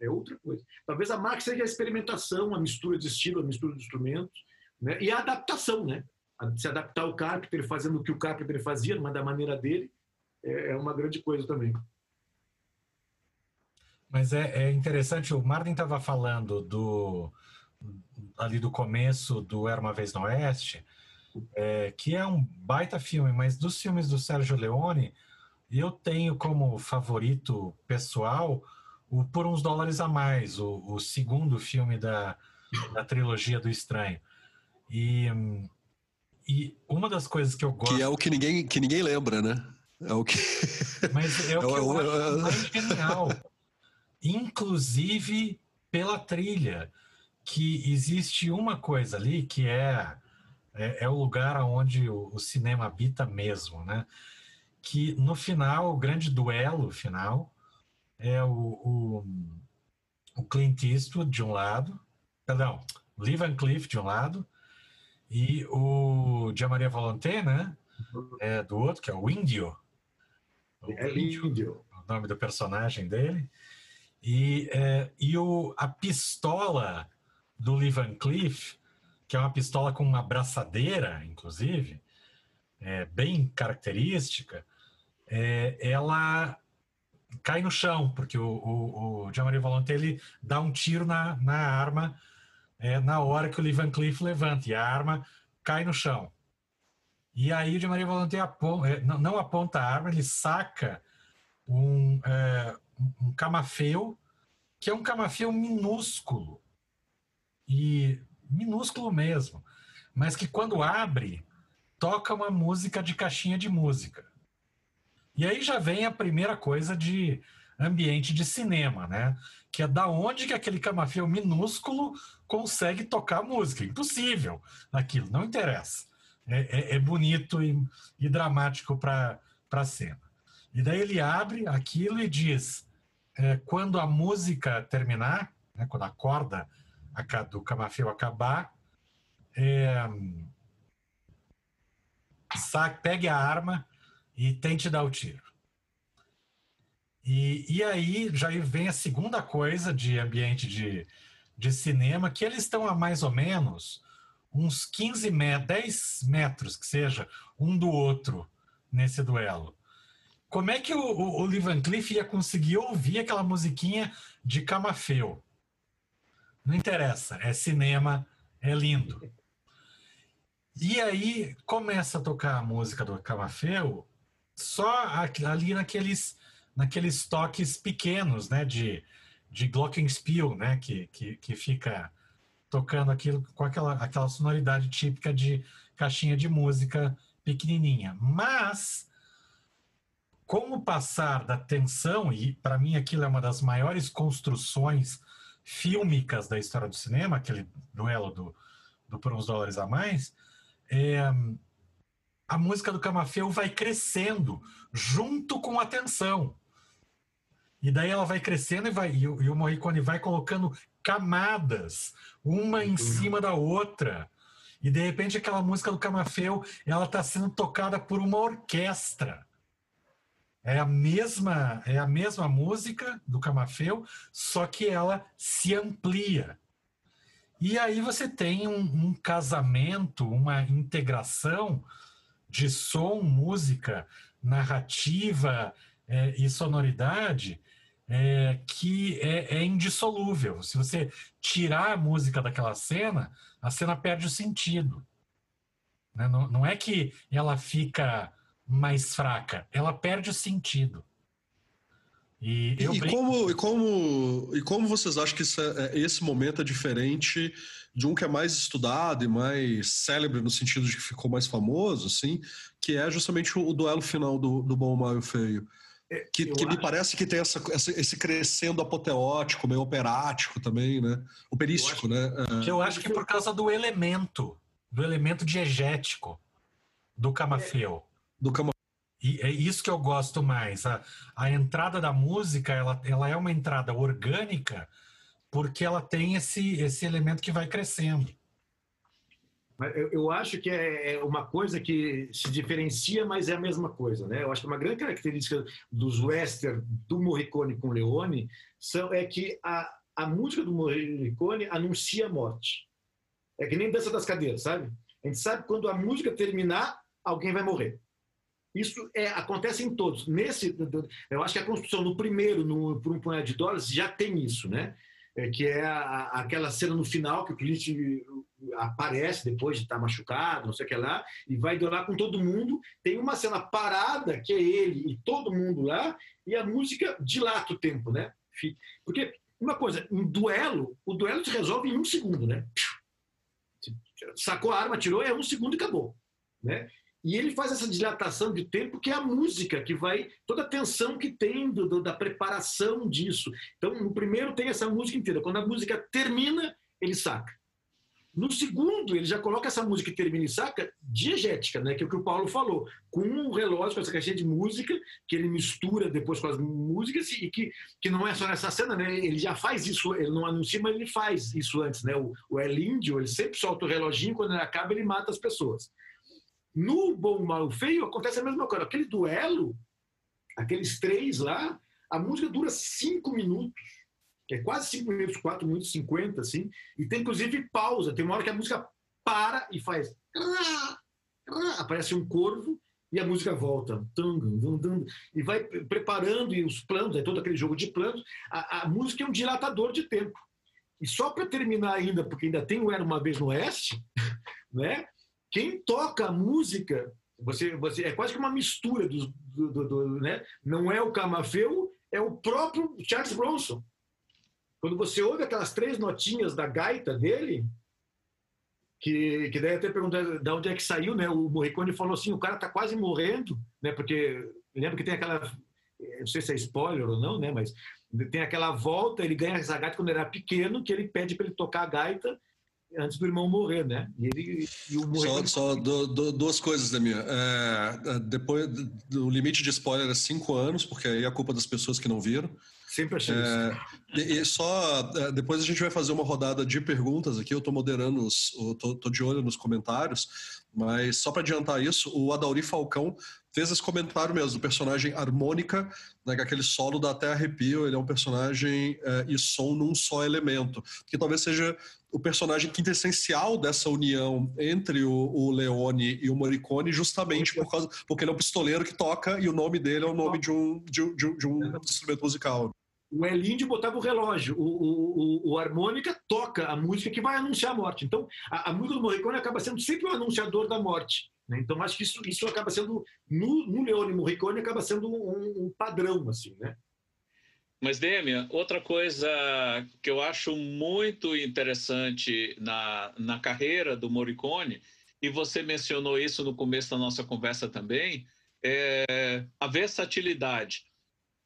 É outra coisa. Talvez a marca seja a experimentação, a mistura de estilo, a mistura de instrumentos, né? e a adaptação, né? Se adaptar o Carpenter fazendo o que o Carpenter fazia, mas da maneira dele, é, é uma grande coisa também. Mas é, é interessante, o Martin estava falando do ali do começo do Era Uma Vez no Oeste, é, que é um baita filme, mas dos filmes do Sérgio Leone, eu tenho como favorito pessoal o Por Uns Dólares a Mais, o, o segundo filme da, da trilogia do Estranho. E, e uma das coisas que eu gosto... Que é o que ninguém, que ninguém lembra, né? É o que... <laughs> Mas é o que eu acho mais genial. Inclusive pela trilha, que existe uma coisa ali que é é, é o lugar onde o, o, cinema habita mesmo, né? Que no final, o grande duelo final é o, o, o Clint Eastwood de um lado, perdão, Lee Van Cleef de um lado e o Maria Volonté, né? É, do outro, que é o Índio. O é Índio. O nome do personagem dele. E, é, e o, a pistola do Lee Van Cleef que é uma pistola com uma braçadeira, inclusive, é, bem característica, é, ela cai no chão, porque o, o, o Volonté ele dá um tiro na, na arma é, na hora que o Lee Van Cleef levanta, e a arma cai no chão. E aí o Jean-Marie Volonté aponta, é, não, não, aponta a arma, ele saca um, é, um camafeu, que é um camafeu minúsculo, e minúsculo mesmo, mas que quando abre, toca uma música de caixinha de música. E aí já vem a primeira coisa de ambiente de cinema, né? Que é da onde que aquele camafeu minúsculo consegue tocar música. Impossível aquilo, não interessa. É, é, é bonito e, e dramático para a cena. E daí ele abre aquilo e diz: é, quando a música terminar, né, quando a corda do camafeu acabar, é, saque, pegue a arma e tente dar o tiro. E, e aí já vem a segunda coisa de ambiente de, de cinema, que eles estão a mais ou menos uns 15 metros, 10 metros, que seja, um do outro nesse duelo. Como é que o, o, o Lee Van Cleef ia conseguir ouvir aquela musiquinha de Camafeu? Não interessa, é cinema, é lindo. E aí começa a tocar a música do Camafeu só ali naqueles, naqueles toques pequenos, né, de, de glockenspiel, né, que, que, que fica tocando aquilo com aquela, aquela sonoridade típica de caixinha de música pequenininha. Mas, com o passar da tensão, e para mim aquilo é uma das maiores construções fílmicas da história do cinema, aquele duelo do, do Por uns Dólares a Mais, é, a música do Camafeu vai crescendo junto com a tensão. E daí ela vai crescendo e, vai, e, o, e o Morricone vai colocando camadas, uma em cima da outra. E de repente aquela música do Camafeu, ela está sendo tocada por uma orquestra. É a mesma, é a mesma música do Camafeu, só que ela se amplia. E aí você tem um, um casamento, uma integração de som, música, narrativa é, e sonoridade é, que é, é, indissolúvel. Se você tirar a música daquela cena, a cena perde o sentido. Né? Não, não é que ela fica mais fraca, ela perde o sentido. E, e, brinco... como, e, como, e como vocês acham que é, é, esse momento é diferente de um que é mais estudado e mais célebre no sentido de que ficou mais famoso, assim, que é justamente o, o duelo final do, do Bom, Mal e Feio. É, que, que me parece que tem essa, esse crescendo apoteótico, meio operático também, né? Operístico, eu acho, né? É. Eu acho que é por causa do elemento, do elemento diegético do Camafeu. Do Camafeu. E é isso que eu gosto mais. A, a entrada da música, ela, ela é uma entrada orgânica, porque ela tem esse, esse elemento que vai crescendo. Eu, eu acho que é, é uma coisa que se diferencia, mas é a mesma coisa. Né? Eu acho que uma grande característica dos western do Morricone com Leone são, é que a, a música do Morricone anuncia a morte. É que nem dança das cadeiras, sabe? A gente sabe quando a música terminar, alguém vai morrer. Isso é, acontece em todos. Nesse, eu acho que a construção no primeiro, no, por um punhado de dólares, já tem isso, né? é, que é a, aquela cena no final que o cliente aparece depois de estar machucado, não sei o que lá, e vai lá com todo mundo. Tem uma cena parada que é ele e todo mundo lá, e a música dilata o tempo, né? Porque uma coisa, um duelo, o duelo se resolve em um segundo, né? Sacou a arma, tirou, é um segundo e acabou, né? E ele faz essa dilatação de tempo, que é a música, que vai. toda a tensão que tem do, do, da preparação disso. Então, no primeiro tem essa música inteira. Quando a música termina, ele saca. No segundo, ele já coloca essa música que termina e saca diegética, né? que é o que o Paulo falou, com um relógio, com essa caixinha de música, que ele mistura depois com as músicas, e que, que não é só nessa cena, né? ele já faz isso, ele não anuncia, mas ele faz isso antes. Né? O, o El Índio, ele sempre solta o reloginho, quando ele acaba, ele mata as pessoas. No Bom, Mal Feio acontece a mesma coisa. Aquele duelo, aqueles três lá, a música dura cinco minutos. É quase cinco minutos, quatro minutos, cinquenta, assim. E tem inclusive pausa. Tem uma hora que a música para e faz. aparece um corvo e a música volta. E vai preparando e os planos, é todo aquele jogo de planos. A, a música é um dilatador de tempo. E só para terminar ainda, porque ainda tem o Era Uma Vez no Oeste, <laughs> né? Quem toca a música, você, você é quase que uma mistura do, do, do, do né? não é o Camafeu, é o próprio Charles Bronson. Quando você ouve aquelas três notinhas da gaita dele, que, que daí até perguntar de onde é que saiu, né? O Morricone falou assim, o cara tá quase morrendo, né? Porque lembra que tem aquela, não sei se é spoiler ou não, né? Mas tem aquela volta, ele ganha essa gaita quando ele era pequeno, que ele pede para ele tocar a gaita antes do irmão morrer, né? E ele e o Morricone... Só, só do, do, duas coisas da minha. É, depois, o limite de spoiler é cinco anos, porque aí é a culpa das pessoas que não viram. Sempre achei é, isso. E, só é, depois a gente vai fazer uma rodada de perguntas aqui. Eu estou moderando, estou de olho nos comentários, mas só para adiantar isso, o Adauri Falcão fez esse comentário mesmo do personagem harmônica, né, que aquele solo dá até arrepio. Ele é um personagem é, e som num só elemento, que talvez seja o personagem quintessencial dessa união entre o, o Leone e o Morricone, justamente por causa porque ele é um pistoleiro que toca e o nome dele é o nome de um, de, de, de um instrumento musical o Elinde botava o relógio, o, o, o, harmônica toca a música que vai anunciar a morte. Então, a, a música do Morricone acaba sendo sempre o anunciador da morte. Né? Então, acho que isso, isso acaba sendo, no, no Leone Morricone, acaba sendo um, um padrão, assim, né? Mas, Demian, outra coisa que eu acho muito interessante na, na carreira do Morricone, e você mencionou isso no começo da nossa conversa também, é a versatilidade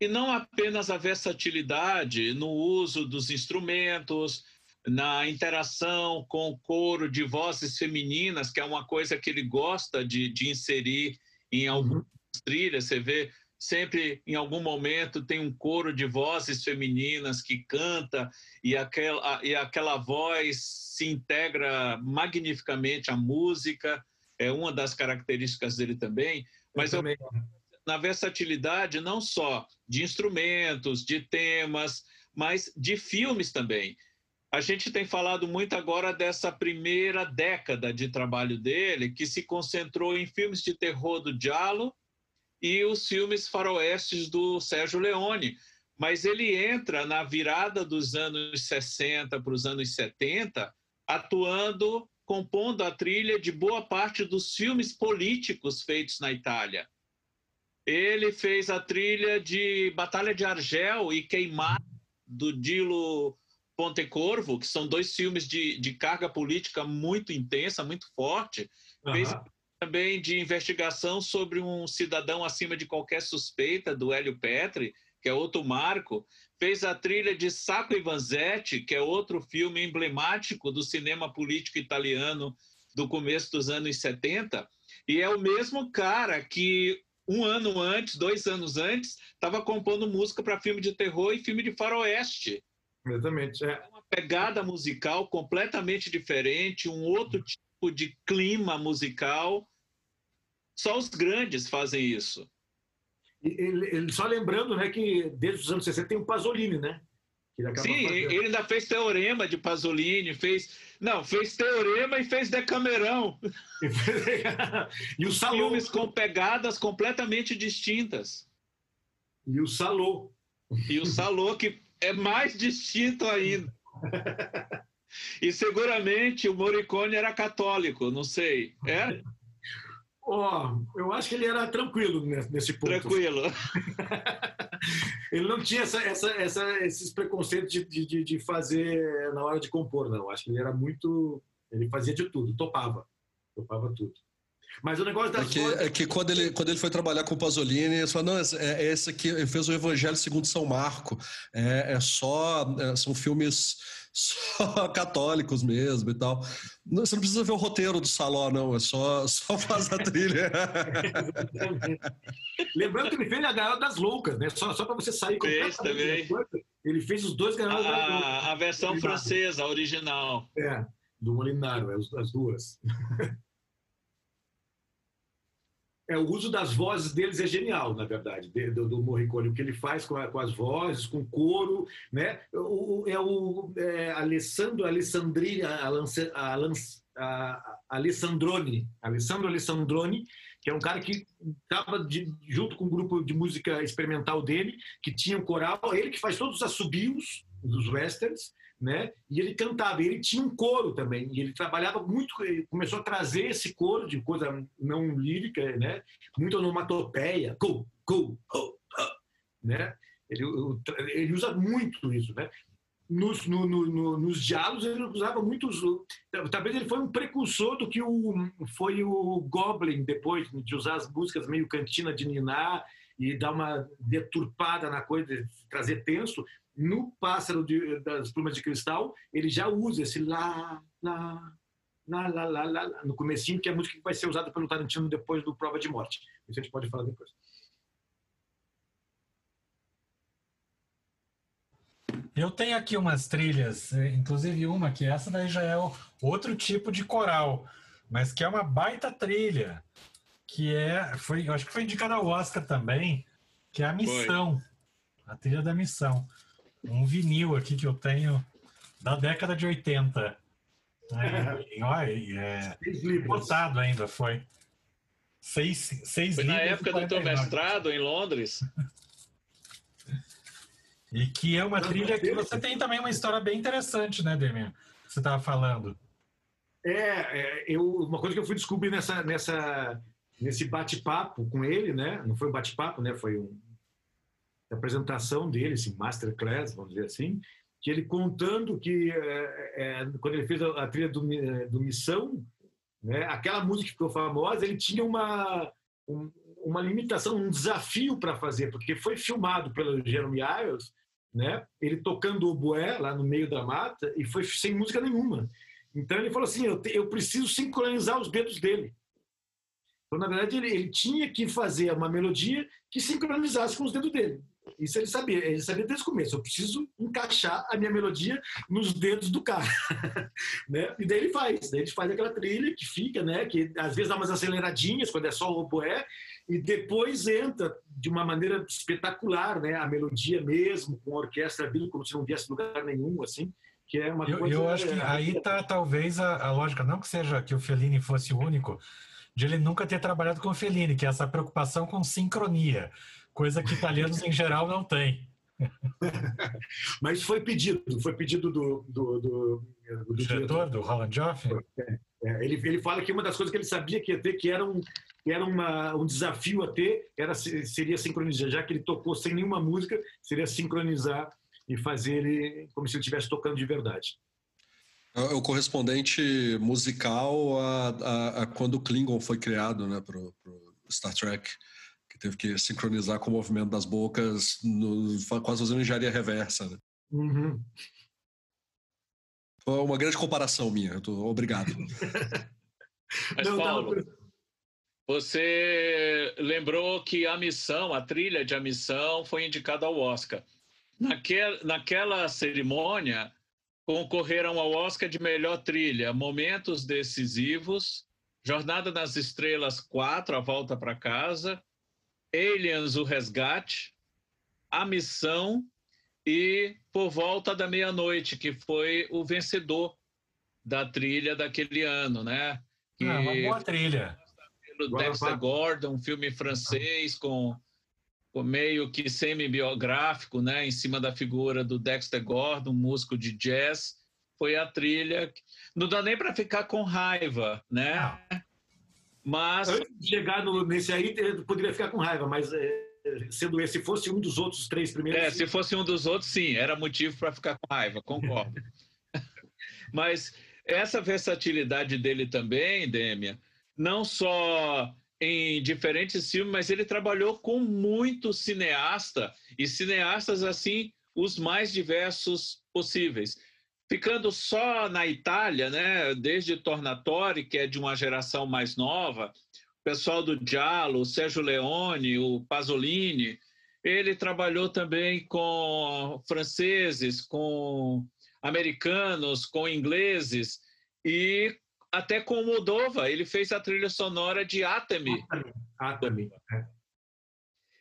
e não apenas a versatilidade no uso dos instrumentos, na interação com o coro de vozes femininas, que é uma coisa que ele gosta de, de inserir em algumas uhum. trilhas. Você vê sempre, em algum momento, tem um coro de vozes femininas que canta e aquela, e aquela voz se integra magnificamente à música. É uma das características dele também. Mas eu, também. eu na versatilidade não só de instrumentos, de temas, mas de filmes também. A gente tem falado muito agora dessa primeira década de trabalho dele, que se concentrou em filmes de terror do Giallo e os filmes faroestes do Sérgio Leone. Mas ele entra na virada dos anos 60 para os anos 70, atuando, compondo a trilha de boa parte dos filmes políticos feitos na Itália. Ele fez a trilha de Batalha de Argel e Queimar, do Dilo Pontecorvo, que são dois filmes de, de carga política muito intensa, muito forte. Uhum. Fez também de investigação sobre um cidadão acima de qualquer suspeita, do Hélio Petri, que é outro marco. Fez a trilha de Sacco e Vanzetti, que é outro filme emblemático do cinema político italiano do começo dos anos 70. E é o mesmo cara que um ano antes, dois anos antes, estava compondo música para filme de terror e filme de faroeste. Exatamente. É. é uma pegada musical completamente diferente, um outro tipo de clima musical. Só os grandes fazem isso. Ele, ele, só lembrando né, que desde os anos 60 tem o Pasolini, né? Sim, fazendo. ele ainda fez Teorema de Pasolini, fez. Não, fez Teorema e fez Decamerão. <laughs> e o Salô. Filmes com pegadas completamente distintas. E o Salô. E o Salô, que é mais distinto ainda. E seguramente o Morricone era católico, não sei. É? Oh, eu acho que ele era tranquilo nesse ponto. Tranquilo. <laughs> ele não tinha essa, essa, essa, esses preconceitos de, de, de, fazer na hora de compor, não. Acho que ele era muito. Ele fazia de tudo, topava. Topava tudo. Mas o negócio da. É que, é que quando, ele, quando ele foi trabalhar com o Pasolini, ele falou: não, é, é esse aqui, ele fez o Evangelho segundo São Marco. É, é só. É, são filmes <laughs> só católicos mesmo e tal. Você não precisa ver o roteiro do Saló, não, é só, <laughs> só faz a trilha. <laughs> Lembrando que ele fez a Gaiola das Loucas, né? Só, só para você sair com Fez também. Ele fez os dois Gaiolas das Loucas. A versão francesa, a original. É, do Molinaro, é as duas é, o uso das vozes deles é genial, na verdade, do, do Morricone. O que ele faz com, a, com as vozes, com o coro, né? O, é o é, Alessandro Alessandrini, a Alessandroni, Alessandro Alessandroni, que é um cara que estava junto com um grupo de música experimental dele, que tinha um coral, ele que faz todos os assobios dos westerns, né? E ele cantava, ele tinha um coro também, e ele trabalhava muito, ele começou a trazer esse coro de coisa não lírica, né? Muito onomatopeia, go, go, oh, oh, né? Ele, ele usa muito isso, né? Nos, no, no, nos diálogos ele usava muitos. Talvez ele foi um precursor do que o, foi o Goblin depois de usar as músicas meio cantina de ninar e dar uma deturpada na coisa, trazer tenso no Pássaro de, das Plumas de Cristal, ele já usa esse lá, lá, lá, lá, lá, lá, no comecinho, que é a música que vai ser usada pelo Tarantino depois do Prova de Morte. Isso a gente pode falar depois. Eu tenho aqui umas trilhas, inclusive uma que essa daí já é outro tipo de coral, mas que é uma baita trilha, que é, foi, acho que foi indicada ao Oscar também, que é a Missão, foi. a trilha da Missão um vinil aqui que eu tenho da década de 80. É, olha, é, botado ainda foi. Seis, seis foi na época do teu mestrado em Londres. E que é uma trilha que você tem também uma história bem interessante, né, Demian? Você estava falando. É, é, eu, uma coisa que eu fui descobrir nessa, nessa, nesse bate-papo com ele, né? Não foi um bate-papo, né? Foi um, apresentação dele, esse masterclass, vamos dizer assim, que ele contando que é, é, quando ele fez a, a trilha do, é, do Missão, né, aquela música que ficou famosa, ele tinha uma, um, uma limitação, um desafio para fazer, porque foi filmado pelo Jeremy Irons, né, ele tocando o boé lá no meio da mata e foi sem música nenhuma. Então ele falou assim, eu, te, eu preciso sincronizar os dedos dele. Então, na verdade, ele, ele tinha que fazer uma melodia que sincronizasse com os dedos dele. Isso ele sabia, ele sabia desde o começo. Eu preciso encaixar a minha melodia nos dedos do cara, <laughs> né? E daí ele faz, daí ele faz aquela trilha que fica, né? Que às vezes dá umas aceleradinhas quando é só o oboé e depois entra de uma maneira espetacular, né? A melodia mesmo com a orquestra vindo como se não viesse lugar nenhum, assim. Que é uma eu, coisa, eu acho que aí tá talvez a, a lógica, não que seja que o Fellini fosse o único, de ele nunca ter trabalhado com o Fellini, que é essa preocupação com sincronia coisa que italianos em geral não têm. <laughs> Mas foi pedido, foi pedido do, do, do, do diretor, do Roland Joff. É, é, ele, ele fala que uma das coisas que ele sabia que ia ter, que era um, era uma, um desafio a ter, era, seria sincronizar, já que ele tocou sem nenhuma música, seria sincronizar e fazer ele como se ele estivesse tocando de verdade. É o correspondente musical a, a, a quando o Klingon foi criado né, para o Star Trek que teve que sincronizar com o movimento das bocas, no, quase fazendo engenharia reversa. Né? Uhum. Foi uma grande comparação minha, tô, obrigado. <laughs> Mas, Paulo, você lembrou que a missão, a trilha de A Missão, foi indicada ao Oscar. Naquela, naquela cerimônia, concorreram ao Oscar de melhor trilha Momentos Decisivos, Jornada nas Estrelas 4, A Volta para Casa, Aliens, o Resgate, A Missão e Por Volta da Meia-Noite, que foi o vencedor da trilha daquele ano, né? Que é uma boa trilha. Dexter Gordon, um filme francês com, com meio que semi-biográfico, né? Em cima da figura do Dexter Gordon, um músico de jazz. Foi a trilha. Não dá nem para ficar com raiva, né? Não. Mas. Chegar no, nesse aí, poderia ficar com raiva, mas é, sendo esse, se fosse um dos outros três primeiros. É, se fosse um dos outros, sim, era motivo para ficar com raiva, concordo. <laughs> mas essa versatilidade dele também, Dêmia, não só em diferentes filmes, mas ele trabalhou com muito cineasta e cineastas assim os mais diversos possíveis. Ficando só na Itália, né, desde Tornatori, que é de uma geração mais nova, o pessoal do Giallo, o Sérgio Leone, o Pasolini, ele trabalhou também com franceses, com americanos, com ingleses e até com o Moldova. Ele fez a trilha sonora de Atami. Atami. É.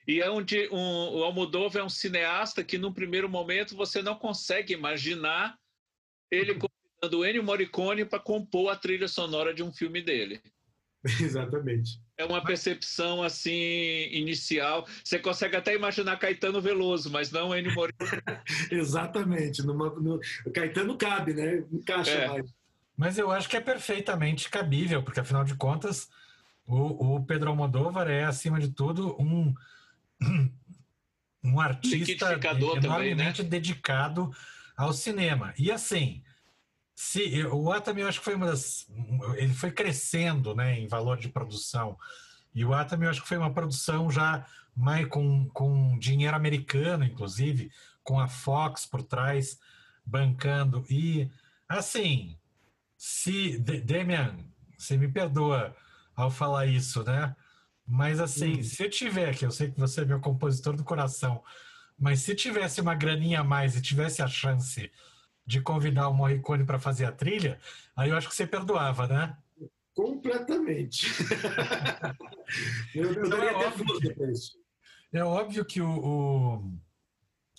E é onde um, o Almodóvar é um cineasta que, num primeiro momento, você não consegue imaginar ele convidando do Ennio Morricone para compor a trilha sonora de um filme dele. <laughs> Exatamente. É uma percepção assim inicial. Você consegue até imaginar Caetano Veloso, mas não Ennio Morricone. <laughs> Exatamente. Numa, no, Caetano cabe, né? Encaixa é. mais. Mas eu acho que é perfeitamente cabível, porque afinal de contas o, o Pedro Almodóvar é acima de tudo um <clears throat> um artista enormemente também, né? dedicado ao cinema. E assim, se, o Atami eu acho que foi uma das. Ele foi crescendo né, em valor de produção. E o Atami eu acho que foi uma produção já mais com, com dinheiro americano, inclusive, com a Fox por trás bancando. E assim, se. Demian, você me perdoa ao falar isso, né? Mas assim, hum. se eu tiver, que eu sei que você é meu compositor do coração, mas se tivesse uma graninha a mais e tivesse a chance de convidar o Morricone para fazer a trilha, aí eu acho que você perdoava, né? Completamente. <laughs> eu, então, é, óbvio que, é óbvio que o, o,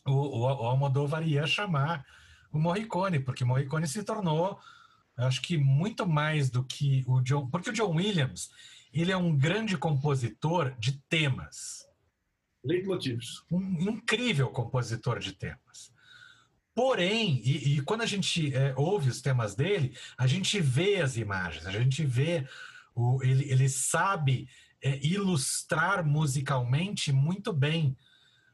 o, o Almodóvar ia chamar o Morricone, porque o Morricone se tornou, acho que muito mais do que o John... Porque o John Williams, ele é um grande compositor de temas. Leitmotivs. Um incrível compositor de temas. Porém, e, e quando a gente é, ouve os temas dele, a gente vê as imagens, a gente vê, o, ele, ele sabe é, ilustrar musicalmente muito bem,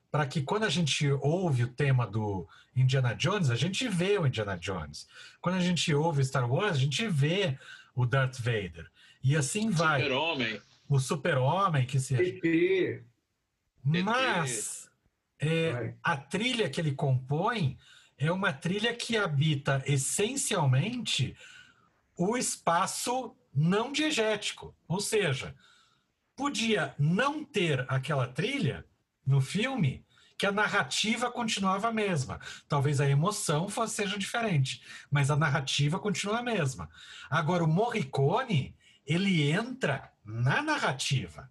para que quando a gente ouve o tema do Indiana Jones, a gente vê o Indiana Jones. Quando a gente ouve Star Wars, a gente vê o Darth Vader. E assim vai. Super-Homem. O Super-Homem, que seja. Mas é, a trilha que ele compõe é uma trilha que habita essencialmente o espaço não diegético. Ou seja, podia não ter aquela trilha no filme que a narrativa continuava a mesma. Talvez a emoção fosse, seja diferente, mas a narrativa continua a mesma. Agora, o Morricone, ele entra na narrativa.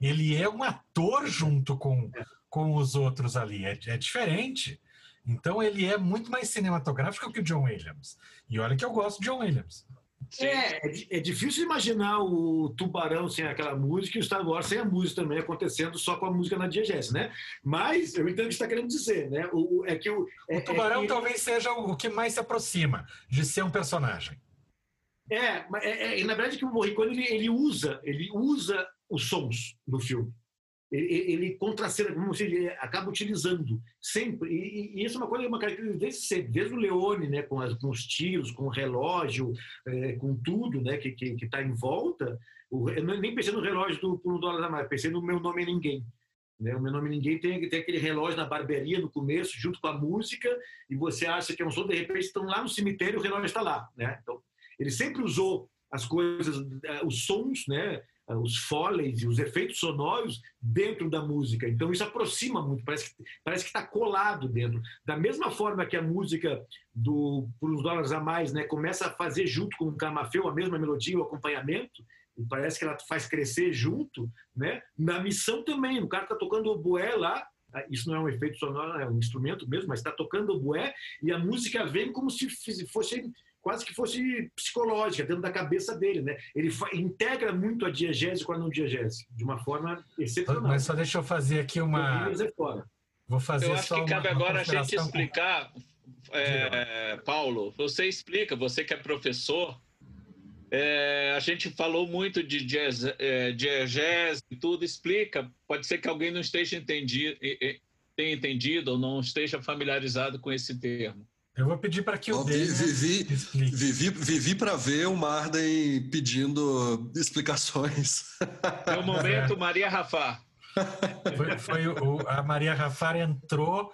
Ele é um ator junto com, com os outros ali. É, é diferente. Então ele é muito mais cinematográfico que o John Williams. E olha que eu gosto de John Williams. É, é, é, difícil imaginar o Tubarão sem aquela música e o Star Wars sem a música também acontecendo só com a música na diegese, né? Mas eu entendo o que você está querendo dizer, né? O, é que o, é, o Tubarão é que... talvez seja o que mais se aproxima de ser um personagem. É, é, é na verdade que o Morricone ele, ele usa, ele usa os sons no filme ele, ele contracena, como se ele acaba utilizando sempre. E, e, isso é uma coisa, uma característica desde sempre, desde o Leone, né, com, as, com os tiros, com o relógio, é, com tudo né, que está que, que em volta. O, eu nem pensei no relógio do Por um Dólar a Mais, pensei no Meu Nome é Ninguém. Né? O Meu Nome é Ninguém tem, tem aquele relógio na barbearia no começo, junto com a música, e você acha que é um som, de repente estão lá no cemitério o relógio está lá. Né? Então, ele sempre usou as coisas, eh, os sons, né? Eh, os foleys e os efeitos sonoros dentro da música. Então isso aproxima muito, parece que parece que está colado dentro. Da mesma forma que a música do por uns dólares a mais, né, começa a fazer junto com o Camafeu a mesma melodia, o acompanhamento. E parece que ela faz crescer junto, né? Na missão também, o cara está tocando o boé lá, ah, isso não é um efeito sonoro, é um instrumento mesmo, mas está tocando o boé e a música vem como se fosse quase que fosse psicológica, dentro da cabeça dele, né? Ele integra muito a diegese com a não diegese, de uma forma excepcional. Mas só deixa eu fazer aqui uma... Vou fazer eu acho que cabe uma, agora a gente explicar, é, Paulo, você explica, você que é professor, é, a gente falou muito de jazz, é, e tudo, explica. Pode ser que alguém não esteja entendido, tenha entendido ou não esteja familiarizado com esse termo. Eu vou pedir para que o Daniel vivi, vivi, vivi para ver o Marden pedindo explicações. <laughs> É o momento Maria Rafá. Foi, foi o, a Maria Rafar entrou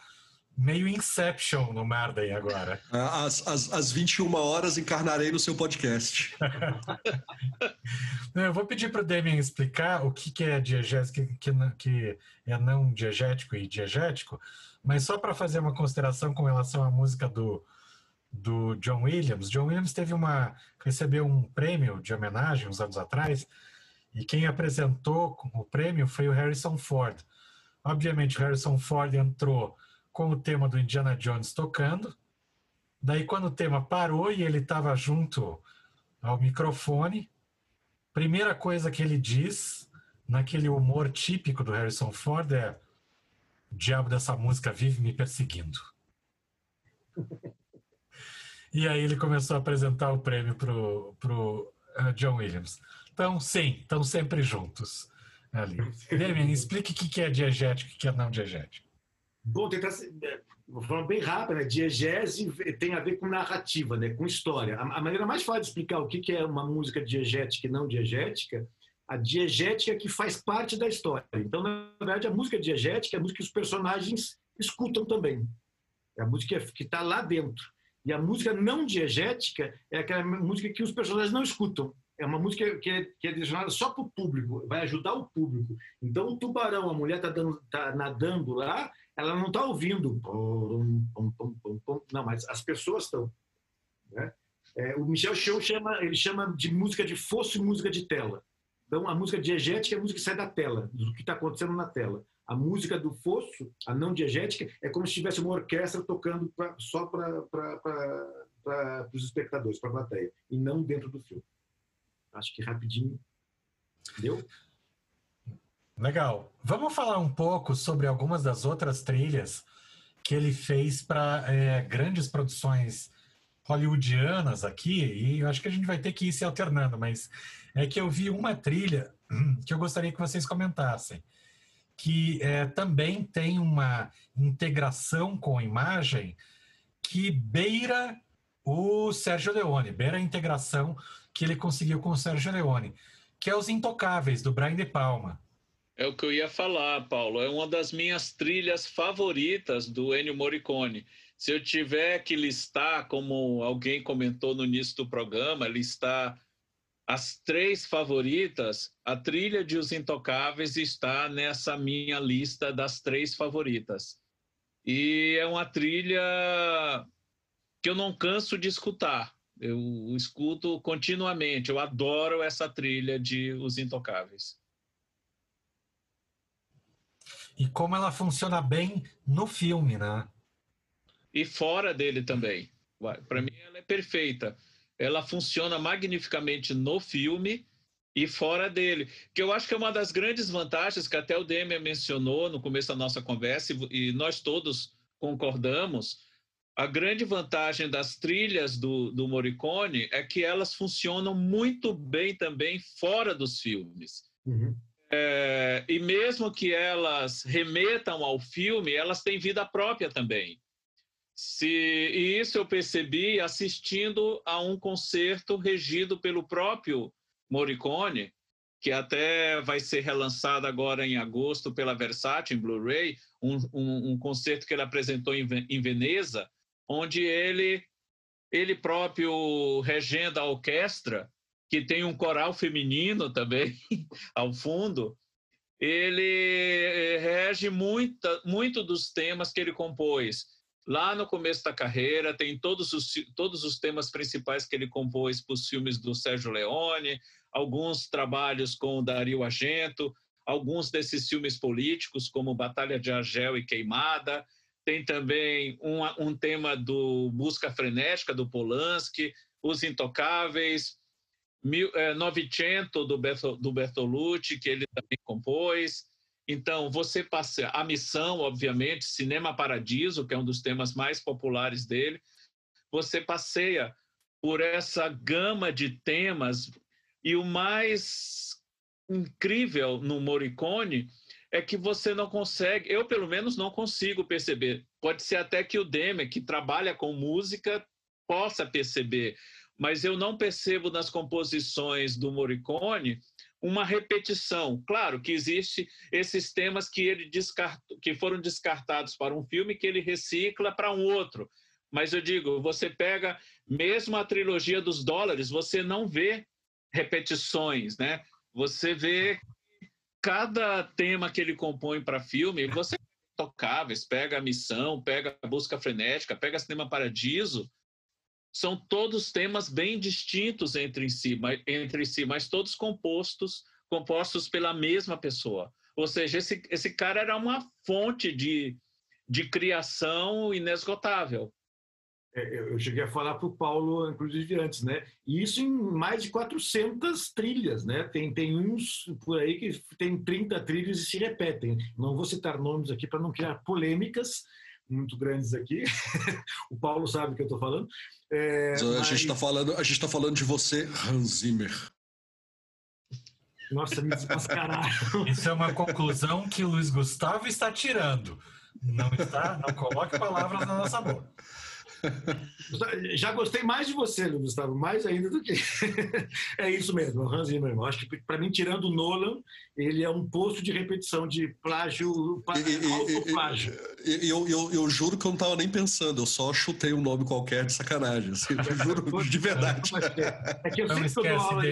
meio Inception no Marden agora. Às, às, às 21 horas encarnarei no seu podcast. <laughs> Eu vou pedir para o Demian explicar o que, que é diegético, que, que é não diegético e diegético, mas só para fazer uma consideração com relação à música do, do John Williams, John Williams teve uma recebeu um prêmio de homenagem uns anos atrás e quem apresentou o prêmio foi o Harrison Ford. Obviamente, o Harrison Ford entrou com o tema do Indiana Jones tocando Daí, quando o tema parou e ele estava junto ao microfone, primeira coisa que ele diz, naquele humor típico do Harrison Ford, é: O diabo dessa música vive me perseguindo. e aí ele começou a apresentar o prêmio pro, pro uh, John Williams. Então, sim, estão sempre juntos ali. Demian, <laughs> explique o que é diegético e o que é não diegético. Bom, tentar, vou falar bem rápido, né? Diegese tem a ver com narrativa, né? com história. A, a maneira mais fácil de explicar o que, que é uma música diegética e não diegética, a diegética que faz parte da história. Então, na verdade, a música diegética é a música que os personagens escutam também. É a música que está lá dentro. E a música não diegética é aquela música que os personagens não escutam. É uma música que é, que é direcionada só para o público, vai ajudar o público. Então, o tubarão, a mulher está tá nadando lá, ela não está ouvindo. Não, mas as pessoas estão. Né? É, o Michel Show chama, ele chama de música de fosso e música de tela. Então, a música diegética é a música que sai da tela, do que está acontecendo na tela. A música do fosso, a não diegética, é como se tivesse uma orquestra tocando pra, só para os espectadores, para a plateia, e não dentro do filme. Acho que rapidinho. Deu? Legal. Vamos falar um pouco sobre algumas das outras trilhas que ele fez para é, grandes produções hollywoodianas aqui, e eu acho que a gente vai ter que ir se alternando, mas é que eu vi uma trilha <clears throat> que eu gostaria que vocês comentassem, que é, também tem uma integração com a imagem que beira o Sérgio Leone, beira a integração que ele conseguiu com o Sérgio Leone, que é Os Intocáveis, do Brian De Palma. É o que eu ia falar, Paulo. É uma das minhas trilhas favoritas do Ennio Morricone. Se eu tiver que listar, como alguém comentou no início do programa, listar as três favoritas, a trilha de Os Intocáveis está nessa minha lista das três favoritas. E é uma trilha que eu não canso de escutar. Eu escuto continuamente. Eu adoro essa trilha de Os Intocáveis e como ela funciona bem no filme, né? E fora dele também. Para mim, ela é perfeita. Ela funciona magnificamente no filme e fora dele. Que eu acho que é uma das grandes vantagens que até o Demian mencionou no começo da nossa conversa e nós todos concordamos. A grande vantagem das trilhas do, do Morricone é que elas funcionam muito bem também fora dos filmes. Uhum. É, e mesmo que elas remetam ao filme, elas têm vida própria também. Se, e isso eu percebi assistindo a um concerto regido pelo próprio Morricone, que até vai ser relançado agora em agosto pela Versace em Blu-ray, um, um, um, concerto que ele apresentou em, em Veneza, onde ele ele próprio regenda a orquestra que tem um coral feminino também <laughs> ao fundo, ele eh, rege muita, muito dos temas que ele compôs. Lá no começo da carreira, tem todos os, todos os temas principais que ele compôs para os filmes do Sérgio Leone, alguns trabalhos com o Dario Argento, alguns desses filmes políticos, como Batalha de Argel e Queimada. Tem também um, um tema do Busca Frenética, do Polanski, Os Intocáveis, é, Novecento do, do Bertolucci, que ele também compôs. Então, você passa a missão, obviamente, Cinema Paradiso, que é um dos temas mais populares dele. Você passeia por essa gama de temas e o mais incrível no Morricone é que você não consegue, eu pelo menos não consigo perceber. Pode ser até que o Deme, que trabalha com música, possa perceber, mas eu não percebo nas composições do Morricone uma repetição. Claro que existe esses temas que ele que foram descartados para um filme que ele recicla para um outro. Mas eu digo, você pega mesmo a trilogia dos dólares, você não vê repetições, né? Você vê cada tema que ele compõe para filme, você tocáveis, pega a missão, pega a busca frenética, pega Cinema Paradiso, são todos temas bem distintos entre si, entre si, mas todos compostos, compostos pela mesma pessoa. Ou seja, esse, esse cara era uma fonte de, de criação inesgotável. É, eu cheguei a falar para o Paulo, inclusive antes, né? E isso em mais de 400 trilhas, né? Tem, tem uns por aí que tem 30 trilhas e se repetem. Não vou citar nomes aqui para não criar polêmicas muito grandes aqui. <laughs> o Paulo sabe o que eu estou falando. É, a mas... gente está falando, a gente está falando de você, Hans Zimmer. Nossa, me desmascararam. Isso é uma conclusão que o Luiz Gustavo está tirando. Não está, não coloque palavras na nossa boca. Já gostei mais de você, Gustavo, mais ainda do que. <laughs> é isso mesmo, o Hans Zimmer. Acho que, para mim, tirando o Nolan, ele é um poço de repetição de plágio, autoplágio. Eu, eu, eu juro que eu não estava nem pensando, eu só chutei um nome qualquer de sacanagem. Assim, eu juro <laughs> de verdade. É que eu sempre esquece, dou aula.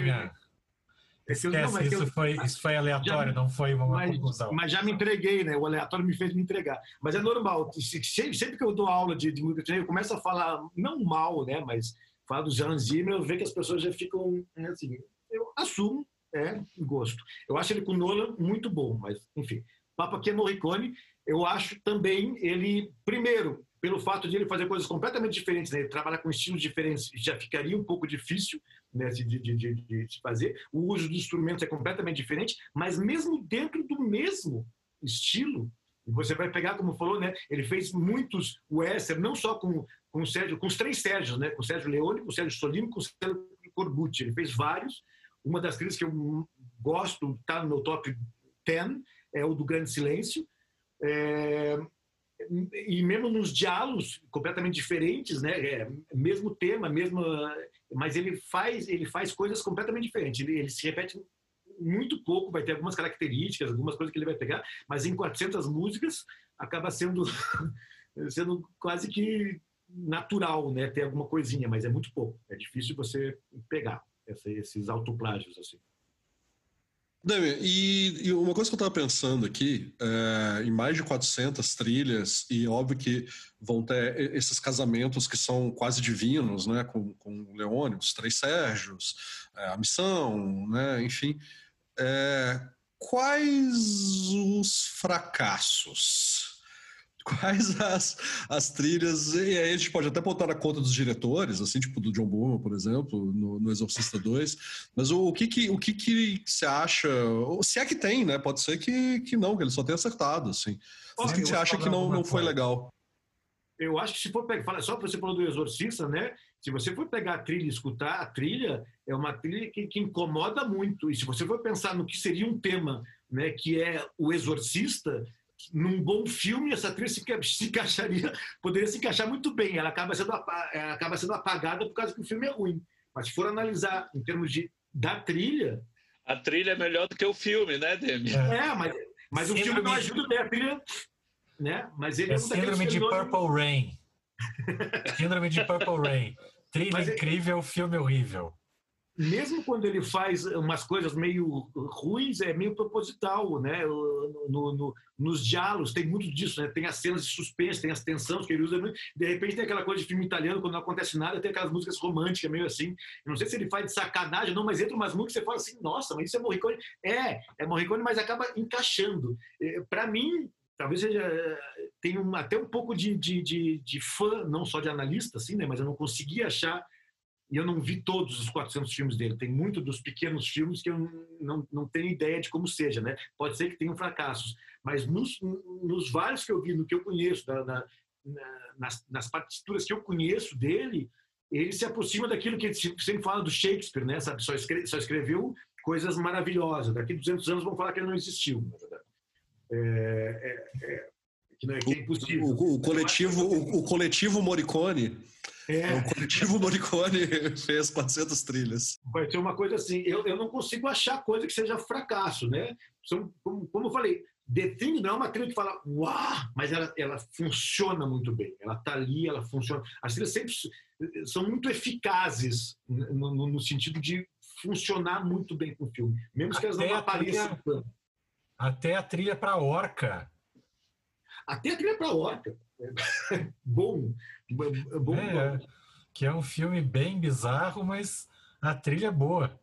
Esquece, não, isso, eu, foi, isso foi aleatório, já, não foi uma mas, conclusão. Mas já me entreguei, né? O aleatório me fez me entregar. Mas é normal. Sempre, sempre que eu dou aula de, de música, eu começo a falar, não mal, né? Mas falo do Jan Zimmer, eu vejo que as pessoas já ficam né, assim. Eu assumo, é gosto. Eu acho ele com Nolan muito bom, mas enfim. Papo aqui é Morricone. Eu acho também ele, primeiro, pelo fato de ele fazer coisas completamente diferentes, né? ele trabalhar com estilos diferentes, já ficaria um pouco difícil né, de, de, de, de, fazer. O uso dos instrumentos é completamente diferente, mas mesmo dentro do mesmo estilo, você vai pegar, como falou, né, ele fez muitos western, não só com, com, o Sérgio, com os três Sérgios, né, com o Sérgio Leone, com o Sérgio Solino, com o Sérgio Corbucci. Ele fez vários. Uma das trilhas que eu gosto, está no meu top 10, é o do Grande Silêncio. É, e mesmo nos diálogos completamente diferentes, né? É, mesmo tema, mesmo, mas ele faz ele faz coisas completamente diferentes. Ele, ele, se repete muito pouco, vai ter algumas características, algumas coisas que ele vai pegar, mas em 400 músicas acaba sendo <laughs> sendo quase que natural, né? Ter alguma coisinha, mas é muito pouco. É difícil você pegar esses autoplágios assim. Demi, e, e, uma coisa que eu estava pensando aqui, é, em mais de 400 trilhas, e óbvio que vão ter esses casamentos que são quase divinos, né, com, com Leone, os Três Sérgios, é, a Missão, né, enfim. É, quais os fracassos? Quais as, as trilhas, e aí a gente pode até botar na conta dos diretores, assim, tipo do John Boorman, por exemplo, no, no Exorcista 2, mas o, o, que que, o que que você acha, se é que tem, né, pode ser que, que não, que ele só tenha acertado, assim. O que, você acha que não, não foi legal? Eu acho que se for pegar, só você falar do Exorcista, né, se você for pegar a trilha e escutar, a trilha é uma trilha que, que incomoda muito, e se você for pensar no que seria um tema, né, que é o Exorcista, num bom filme, essa trilha se, encaixaria, poderia se encaixar muito bem. Ela acaba, sendo, ela acaba sendo apagada por causa que o filme é ruim. Mas se for analisar em termos de, da trilha. A trilha é melhor do que o filme, né, Demi? É, mas, mas o filme não ajuda bem a trilha. Né? Mas ele é, é um síndrome de Purple Rain. <laughs> síndrome de Purple Rain. Trilha mas incrível, filme horrível mesmo quando ele faz umas coisas meio ruins, é meio proposital, né? No, no, nos diálogos tem muito disso, né? Tem as cenas de suspense, tem as tensões que ele usa. De repente tem aquela coisa de filme italiano, quando não acontece nada, tem aquelas músicas românticas meio assim. Não sei se ele faz de sacanagem não, mas entra umas músicas que você fala assim, nossa, mas isso é Morricone. É, é Morricone, mas acaba encaixando. É, Para mim, talvez seja tem um, até um pouco de, de, de, de, fã, não só de analista, assim, né? Mas eu não consegui achar e eu não vi todos os 400 filmes dele. Tem muito dos pequenos filmes que eu não, não tenho ideia de como seja, né? Pode ser que tenham fracassos, mas nos, nos vários que eu vi, no que eu conheço, na, na, nas, nas partituras que eu conheço dele, ele se aproxima daquilo que sempre fala do Shakespeare, né? Sabe? Só, escreve, só escreveu coisas maravilhosas. Daqui a 200 anos vão falar que ele não existiu, na verdade. É, é, é, que, não é, que é impossível. O, o, coletivo, o, o coletivo Morricone é. O coletivo Morricone fez 400 trilhas. Vai ter uma coisa assim, eu, eu não consigo achar coisa que seja fracasso, né? São, como, como eu falei, The Thing não é uma trilha que fala uau, mas ela, ela funciona muito bem. Ela tá ali, ela funciona. As trilhas sempre são muito eficazes no, no, no sentido de funcionar muito bem com o filme, mesmo que elas não apareçam tanto. Até a trilha para Orca. Até a trilha para Orca. Bom. bom é, que é um filme bem bizarro, mas a trilha é boa.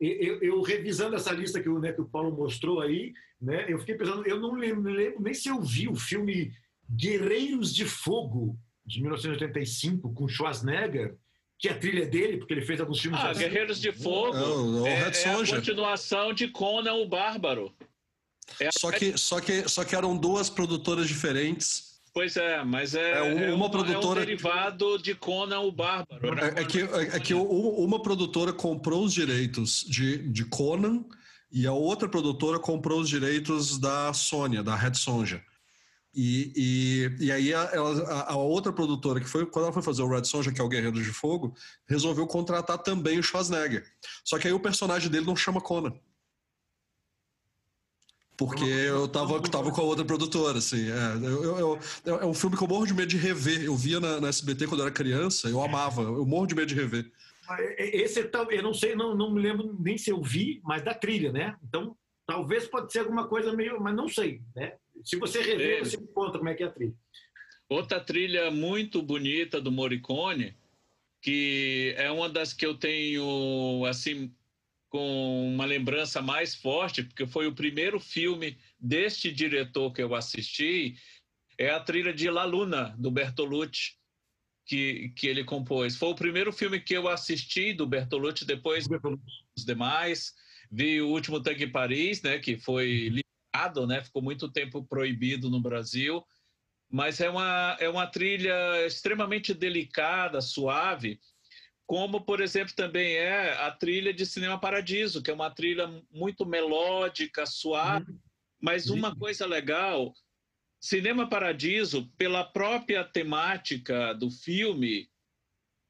Eu, eu, revisando essa lista que o, né, que o Paulo mostrou aí, né, eu fiquei pensando, eu não lembro, lembro, nem se eu vi o filme Guerreiros de Fogo, de 1985 com Schwarzenegger, que a trilha é dele, porque ele fez alguns filmes. Ah, assim. Guerreiros de Fogo. Não, é, é a continuação de Conan o Bárbaro. É a- Só que, só, que, só que eram duas produtoras diferentes. Pois é, mas é, É, uma é um- produtora- é um derivado de Conan o Bárbaro. né? É, é que, é, é que uma produtora comprou os direitos de, de Conan e a outra produtora comprou os direitos da Sônia, da Red Sonja. E, e, e aí a, a- a outra produtora, que foi quando ela foi fazer o Red Sonja, que é o Guerreiro de Fogo, resolveu contratar também o Schwarzenegger. Só que aí o personagem dele não chama Conan. Porque eu tava, tava com a outra produtora, assim. É, eu, eu- eu- é um filme que eu morro de medo de rever. Eu via na, na SBT quando eu era criança, eu amava. Eu morro de medo de rever. Esse é tal- eu não sei, não, não me lembro nem se eu vi, mas da trilha, né? Então, talvez pode ser alguma coisa meio, mas não sei, né? Se você rever, É. você me conta como é que é a trilha. Outra trilha muito bonita do Morricone, que é uma das que eu tenho, assim, com uma lembrança mais forte, porque foi o primeiro filme deste diretor que eu assisti, é a trilha de La Luna, do Bertolucci, que, que ele compôs. Foi o primeiro filme que eu assisti do Bertolucci, depois os demais. Vi o último Tanque Paris, né, que foi liberado, né, ficou muito tempo proibido no Brasil, mas é uma, é uma trilha extremamente delicada, suave, como, por exemplo, também é a trilha de Cinema Paradiso, que é uma trilha muito melódica, suave, mas uma coisa legal, Cinema Paradiso, pela própria temática do filme,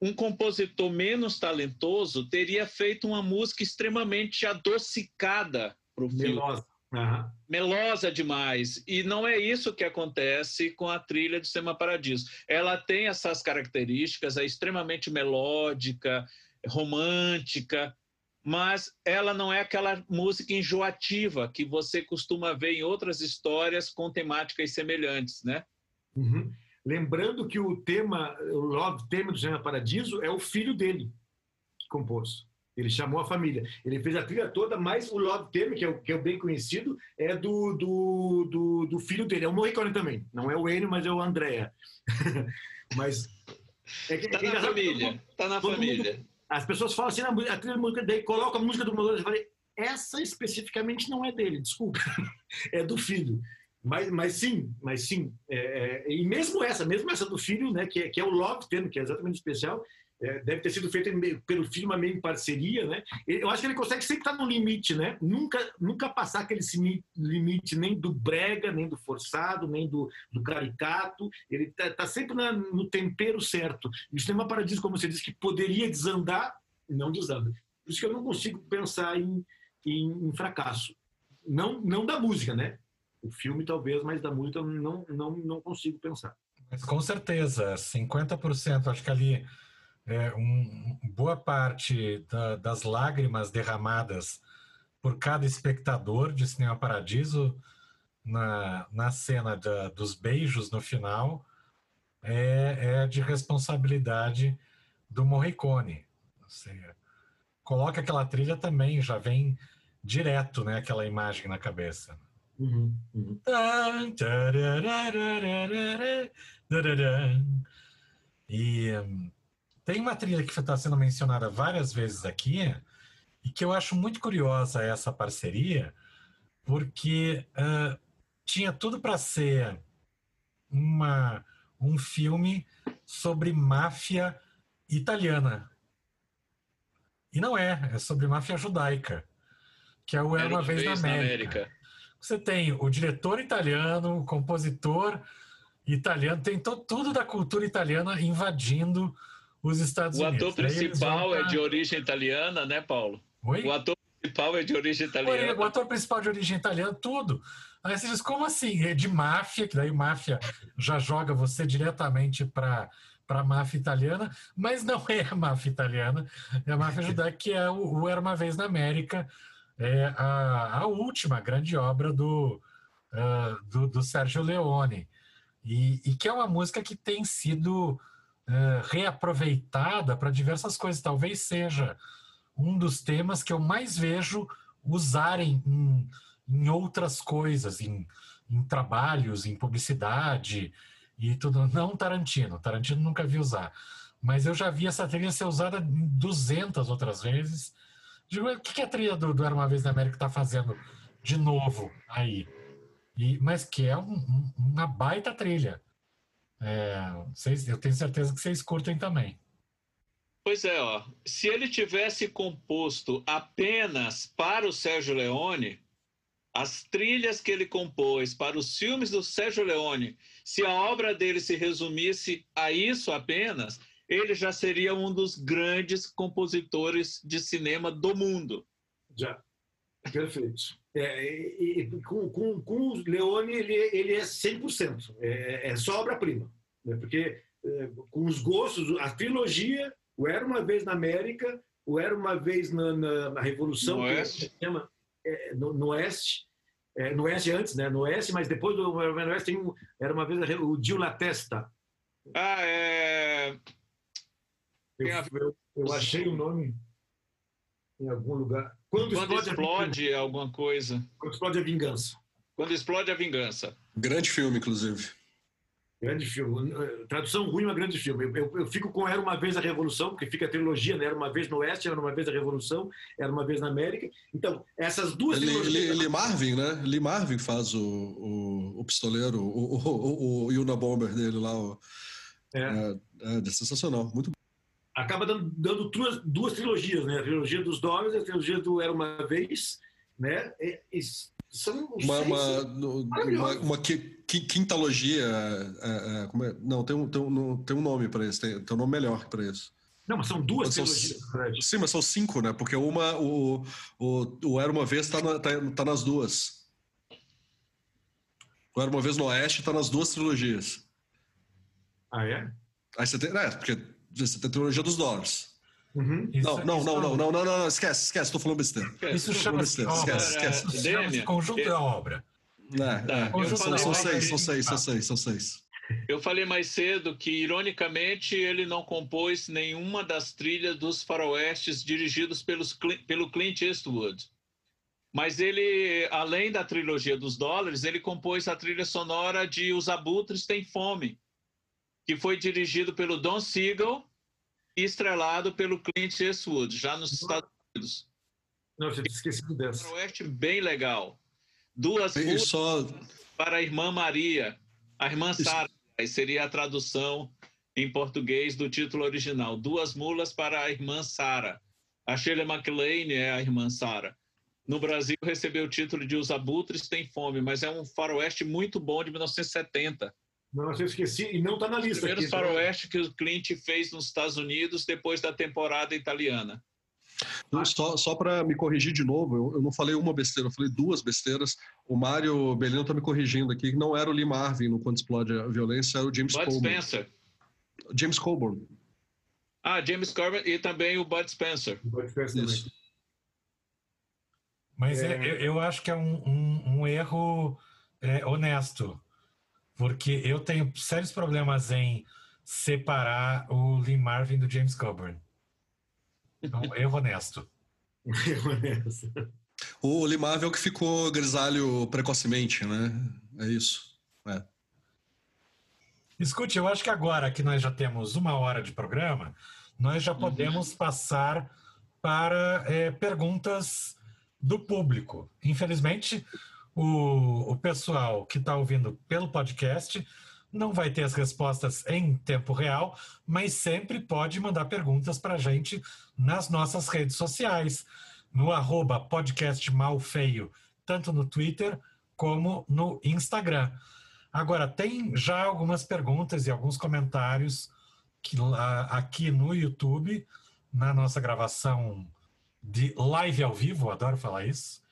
um compositor menos talentoso teria feito uma música extremamente adocicada para o filme. Melosa. Aham. melosa demais. E não é isso que acontece com a trilha de Cinema Paradiso. Ela tem essas características, é extremamente melódica, romântica, mas ela não é aquela música enjoativa que você costuma ver em outras histórias com temáticas semelhantes, né? Uhum. Lembrando que o tema, o love tema do Cinema Paradiso é o filho dele que compôs. Ele chamou a família. Ele fez a trilha toda, mas o love tema, que é o, que é o bem conhecido, é do, do, do, do filho dele. É o Morricone também. Não é o Enio, mas é o Andrea. <laughs> mas é que, Tá é na família, tá na todo mundo- família. as pessoas falam assim, "Ah, a trilha música daí coloca a música do Malone. Eu falei, essa especificamente não é dele, desculpa, <laughs> é do filho. Mas, mas sim, mas sim. É, é, e mesmo essa, mesmo essa do filho, né, que, é, que é o Love Theme, que é exatamente especial, é, deve ter sido meio- pelo filho, mas meio em parceria, né? Eu acho que ele consegue sempre estar no limite, né? Nunca, nunca passar aquele limite nem do brega, nem do forçado, nem do, do caricato. Ele está tá sempre na- no tempero certo. E o Cinema Paradiso, como você disse, que poderia desandar, não desanda. Por isso que eu não consigo pensar em, em, em fracasso. Não, não da música, né? O filme talvez, mas da música eu não, não, não consigo pensar. Mas com certeza, 50%, acho que ali é, um, boa parte da- das lágrimas derramadas por cada espectador de Cinema Paradiso na, na cena da- dos beijos no final é, é de responsabilidade do Morricone. Você coloca aquela trilha também, já vem direto né, aquela imagem na cabeça. Uhum, uhum. E hum, tem uma trilha que está sendo mencionada várias vezes aqui, e que eu acho muito curiosa essa parceria, porque ah, tinha tudo para ser uma, um filme sobre máfia italiana. E não é, é sobre máfia judaica, que é o Era Uma Vez, na América. Você tem o diretor italiano, o compositor italiano, tem to- tudo da cultura italiana invadindo os Estados O Unidos. ator Daí eles principal é pra- de origem italiana, né, Paulo? Oi? O ator principal é de origem O italiana. ator principal de origem italiana, tudo. Aí você diz, como assim? É de máfia, que daí máfia já joga você diretamente para para a máfia italiana, mas não é a máfia italiana, é a máfia judaica, que é o, o Era Uma Vez na América, é a, a última grande obra do, ah, do, do Sérgio Leone. E, e que é uma música que tem sido ah, reaproveitada para diversas coisas. Talvez seja um dos temas que eu mais vejo usarem em, em outras coisas, em, em trabalhos, em publicidade. e tudo. Não Tarantino, Tarantino nunca vi usar. Mas eu já vi essa trilha ser usada 200 outras vezes. Digo, o que, que a trilha do, do Era Uma Vez na América está fazendo de novo aí? E, mas que é um, um, uma baita trilha. É, vocês, eu tenho certeza que vocês curtem também. Pois é, ó. Se ele tivesse composto apenas para o Sérgio Leone, as trilhas que ele compôs para os filmes do Sérgio Leone, se a obra dele se resumisse a isso apenas, ele já seria um dos grandes compositores de cinema do mundo. Já. Perfeito. É, e, e, com, com, com o Leone, ele, ele é 100%. É, é só obra-prima. Né? Porque é, com os gostos, a trilogia, o Era Uma Vez na América, o Era Uma Vez na, na, na Revolução, no Oeste. Chama, é, no, no, Oeste, é, no Oeste antes, né? no Oeste, mas depois do Oeste tem um, Era Uma Vez o Dio La Testa. Ah, é... Eu, eu, eu achei o nome em algum lugar. Quando, Quando explode, explode alguma coisa. Quando explode a vingança. Quando explode a vingança. Grande filme, inclusive. Grande filme. Tradução ruim, mas grande filme. Eu, eu, eu, fico com Era Uma Vez a Revolução, porque fica a trilogia, né? Era Uma Vez no Oeste, Era Uma Vez a Revolução, Era Uma Vez na América. Então, essas duas Lee, trilogias... Lee Marvin, né? Lee Marvin faz o, o, o pistoleiro, o, o, o, o Yuna Bomber dele lá. O, é. É, é sensacional, muito bom acaba dando, dando duas, duas, trilogias, né? A trilogia dos Dólares e a trilogia do Era Uma Vez, né? E, e são uma, uma, uma, uma, quintalogia. É, é, como é? Não, tem um, tem um, tem um nome para isso, tem, tem um nome melhor para isso. Não, mas são duas mas trilogias. São, sim, mas são cinco, né? Porque uma, o, o, o Era Uma Vez está na, tá, tá nas duas. O Era Uma Vez no Oeste está nas duas trilogias. Ah, é? Aí você tem. É, porque você tem a trilogia dos dólares. Uhum. Não, não, não, não, não, não, não, esquece, esquece, tô falando besteira. Isso chama-se esquece, esquece. Chama conjunto da obra. <laughs> É, é. São, são seis, são seis, são seis, são seis. Eu falei mais cedo que, ironicamente, ele não compôs nenhuma das trilhas dos faroestes dirigidos pelos, pelo Clint Eastwood. Mas ele, além da trilogia dos dólares, ele compôs a trilha sonora de Os Abutres Têm Fome, que foi dirigido pelo Don Siegel e estrelado pelo Clint Eastwood, já nos Estados Unidos. Não, eu tinha esquecido dessa. Oeste bem legal. Duas músicas só... para a irmã Maria, a irmã Sara, seria a tradução em português do título original. Duas mulas para a irmã Sara. A Shirley MacLaine é a irmã Sara. No Brasil recebeu o título de Os Abutres Têm Fome, mas é um faroeste muito bom de 1970. Não, eu esqueci e não está na lista. Primeiro faroeste que o Clint fez nos Estados Unidos depois da temporada italiana. Só, só para me corrigir de novo, eu, eu, não falei uma besteira, eu falei duas besteiras. O Mário Belino está me corrigindo aqui, que não era o Lee Marvin no Quando Explode a Violência, era o James Bud Coburn. Spencer. James Coburn. Ah, James Coburn e também o Bud Spencer. Bud Spencer Isso. Mas é... eu, eu, acho que é um, um, um erro é, honesto porque eu tenho sérios problemas em separar o Lee Marvin do James Coburn. Então, erro honesto. <laughs> erro honesto. O Marvin é o que ficou grisalho precocemente, né? É isso. É. Escute, eu acho que agora que nós já temos uma hora de programa, nós já podemos uhum. passar para é, perguntas do público. Infelizmente, o, o pessoal que está ouvindo pelo podcast não vai ter as respostas em tempo real, mas sempre pode mandar perguntas para a gente nas nossas redes sociais, no arroba podcast tanto no Twitter como no Instagram. Agora, tem já algumas perguntas e alguns comentários que, aqui no YouTube, na nossa gravação de live ao vivo, adoro falar isso.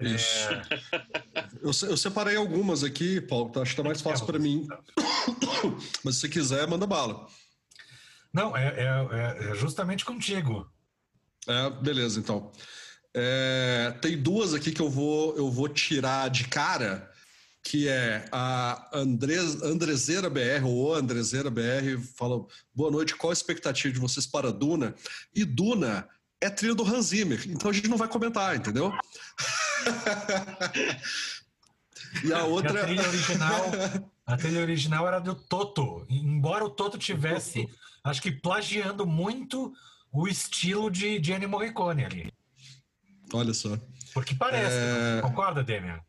Isso. É... Eu, eu, separei algumas aqui, Paulo, acho que tá mais fácil para mim. <coughs> Mas se quiser, manda bala. Não, é, é, é justamente contigo. É, beleza, então. É, tem duas aqui que eu vou, eu vou tirar de cara, que é a Andres, Andrezeira BR, ou Andrezeira BR, fala, boa noite, qual a expectativa de vocês para Duna? E Duna é trilha do Hans Zimmer, então a gente não vai comentar, entendeu? e a outra. <laughs> E a trilha <laughs> original A trilha original era do Toto. Embora o Toto tivesse, acho que plagiando muito o estilo de, Ennio Morricone ali. Olha só. Porque parece. É... Concorda, Demian?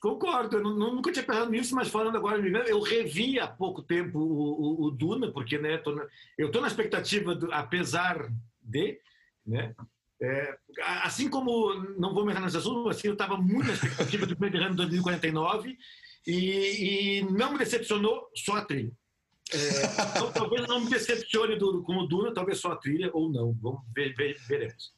Concordo, eu nunca tinha pensado nisso, mas falando agora, eu revi há pouco tempo o, o, o Duna, porque né, tô na, eu estou na expectativa, do, apesar de, né, é, assim como, não vou me entrar nesse assunto, assim, eu estava muito na expectativa do Blade Runner 2049 e, e não me decepcionou só a trilha. É, então, talvez não me decepcione como Duna, talvez só a trilha ou não, vamos ver, ver veremos.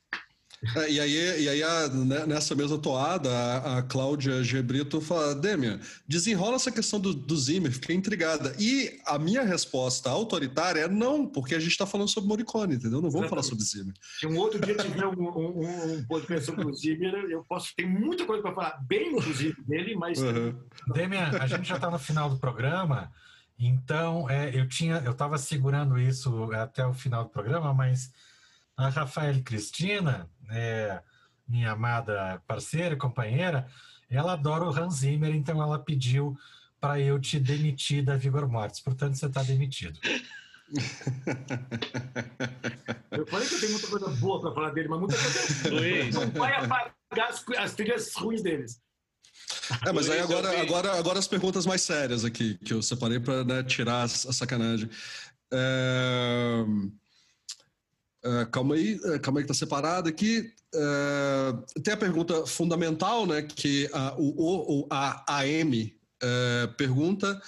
É, e aí, e aí a, né, nessa mesma toada, a, a Cláudia Gebrito fala, Demian, desenrola essa questão do, do Zimmer, fiquei intrigada. E a minha resposta autoritária é não, porque a gente está falando sobre Morricone, entendeu? Não vamos falar sobre Zimmer. Se um outro dia tiver um, um, um podcast sobre o Zimmer, eu posso, tem muita coisa para falar, bem inclusive dele, mas... Uhum. Demian, a gente já está no final do programa, então é, eu tinha, eu estava segurando isso até o final do programa, mas a Rafael Cristina é, minha amada parceira e companheira, ela adora o Hans Zimmer, então ela pediu para eu te demitir da Vigor Mortis. Portanto, você está demitido. <laughs> Eu falei que eu tenho muita coisa boa para falar dele, mas muita coisa <laughs> não vai apagar as, as trilhas ruins deles. É, mas aí agora, agora, agora as perguntas mais sérias aqui, que eu separei para né, tirar a sacanagem. É... Uh, calma aí, uh, calma aí que tá separado aqui. Uh, tem a pergunta fundamental, né? Que a, o, o, a AM pergunta,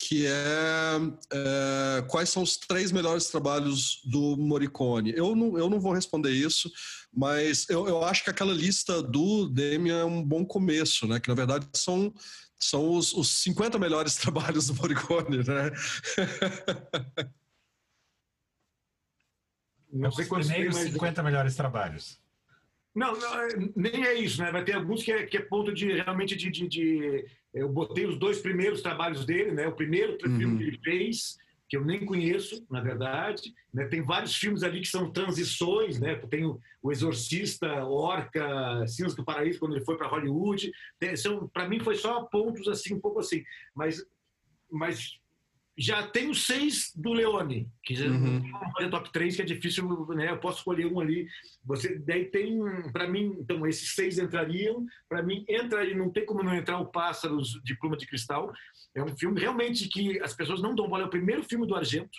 que é quais são os três melhores trabalhos do Morricone. Eu não, eu não vou responder isso, mas eu, eu acho que aquela lista do Demian é um bom começo, né? Que na verdade são são os, os 50 melhores <laughs> trabalhos do Morricone, né? <laughs> Não sei quantos primeiros 50 melhores trabalhos. Não, não, é, nem é isso, né? Vai ter alguns que é, que é ponto de realmente de, de, de, Eu botei os dois primeiros trabalhos dele, né? O primeiro uhum. filme que ele fez, que eu nem conheço, na verdade. Né? Tem vários filmes ali que são transições, né? Tem o, o Exorcista, Orca, Cinzas do Paraíso, quando ele foi para Hollywood. Para mim foi só pontos assim, um pouco assim. Mas, mas já tenho seis do Leone, que uhum. é top 3, que é difícil, né? Eu posso escolher um ali. Você daí tem, para mim, então esses seis entrariam. Para mim entra e não tem como não entrar o Pássaros de Pluma de Cristal. É um filme realmente que as pessoas não dão bola. É o primeiro filme do Argento.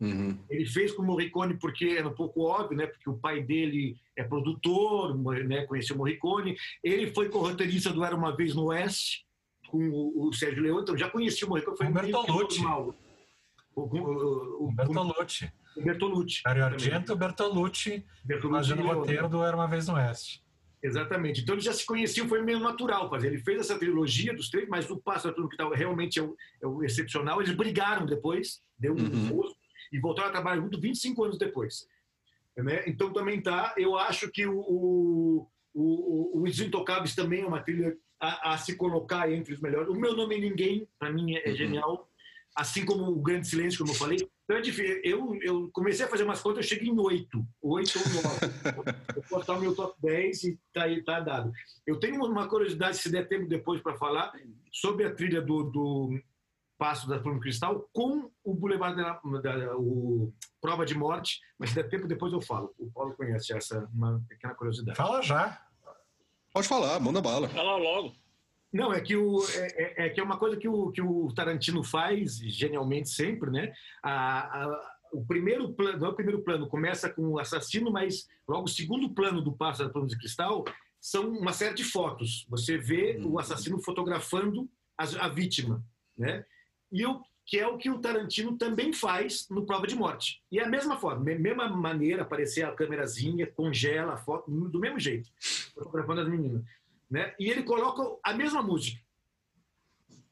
Uhum. Ele fez com o Morricone porque era um pouco óbvio, né? Porque o pai dele é produtor, né? Conheceu o Morricone. Ele foi co-roteirista do Era uma vez no Oeste com o, o Sérgio Leão, então já conheci o Morricone. Foi o Bertolucci. O, o, o, Bertolucci. O Bertolucci. Dario Argento Bertolucci, Bertolucci fazendo o roteiro do Era Uma Vez no Oeste. Exatamente. Então eles já se conheciam, foi meio natural fazer. Ele fez essa trilogia dos três, mas o Pássaro Tudo que tal realmente é o, é o, excepcional. Eles brigaram depois, deu um uhum. e voltaram a trabalhar junto 25 anos depois. Né? Então também tá. Eu acho que o, o, o, Os Intocáveis também é uma trilha a, a, se colocar entre os melhores. O meu nome é Ninguém, para mim, é uhum. genial. Assim como o Grande Silêncio, como eu falei. Então é difícil. Eu, eu comecei a fazer umas contas, eu cheguei em oito. Oito ou nove. <laughs> eu vou botar o meu top 10 e tá, aí, tá dado. Eu tenho uma curiosidade, se der tempo depois para falar, sobre a trilha do, do Passo da Pluma Cristal com o Boulevard da, da o Prova de Morte, mas se der tempo depois eu falo. O Paulo conhece essa, uma pequena curiosidade. Fala já. Pode falar, manda bala. Fala logo. Não, é que, o, é, é, é, que é uma coisa que o, que o Tarantino faz genialmente sempre, né? A, a, o primeiro plano, não é o primeiro plano, começa com o assassino, mas logo o segundo plano do Pássaro da Plano de Cristal são uma série de fotos. Você vê o assassino fotografando a, a vítima, né? E eu que é o que o Tarantino também faz no Prova de Morte. E é a mesma forma, mesma maneira, aparecer a câmerazinha, congela a foto, do mesmo jeito, fotografando as meninas. Né? E ele coloca a mesma música.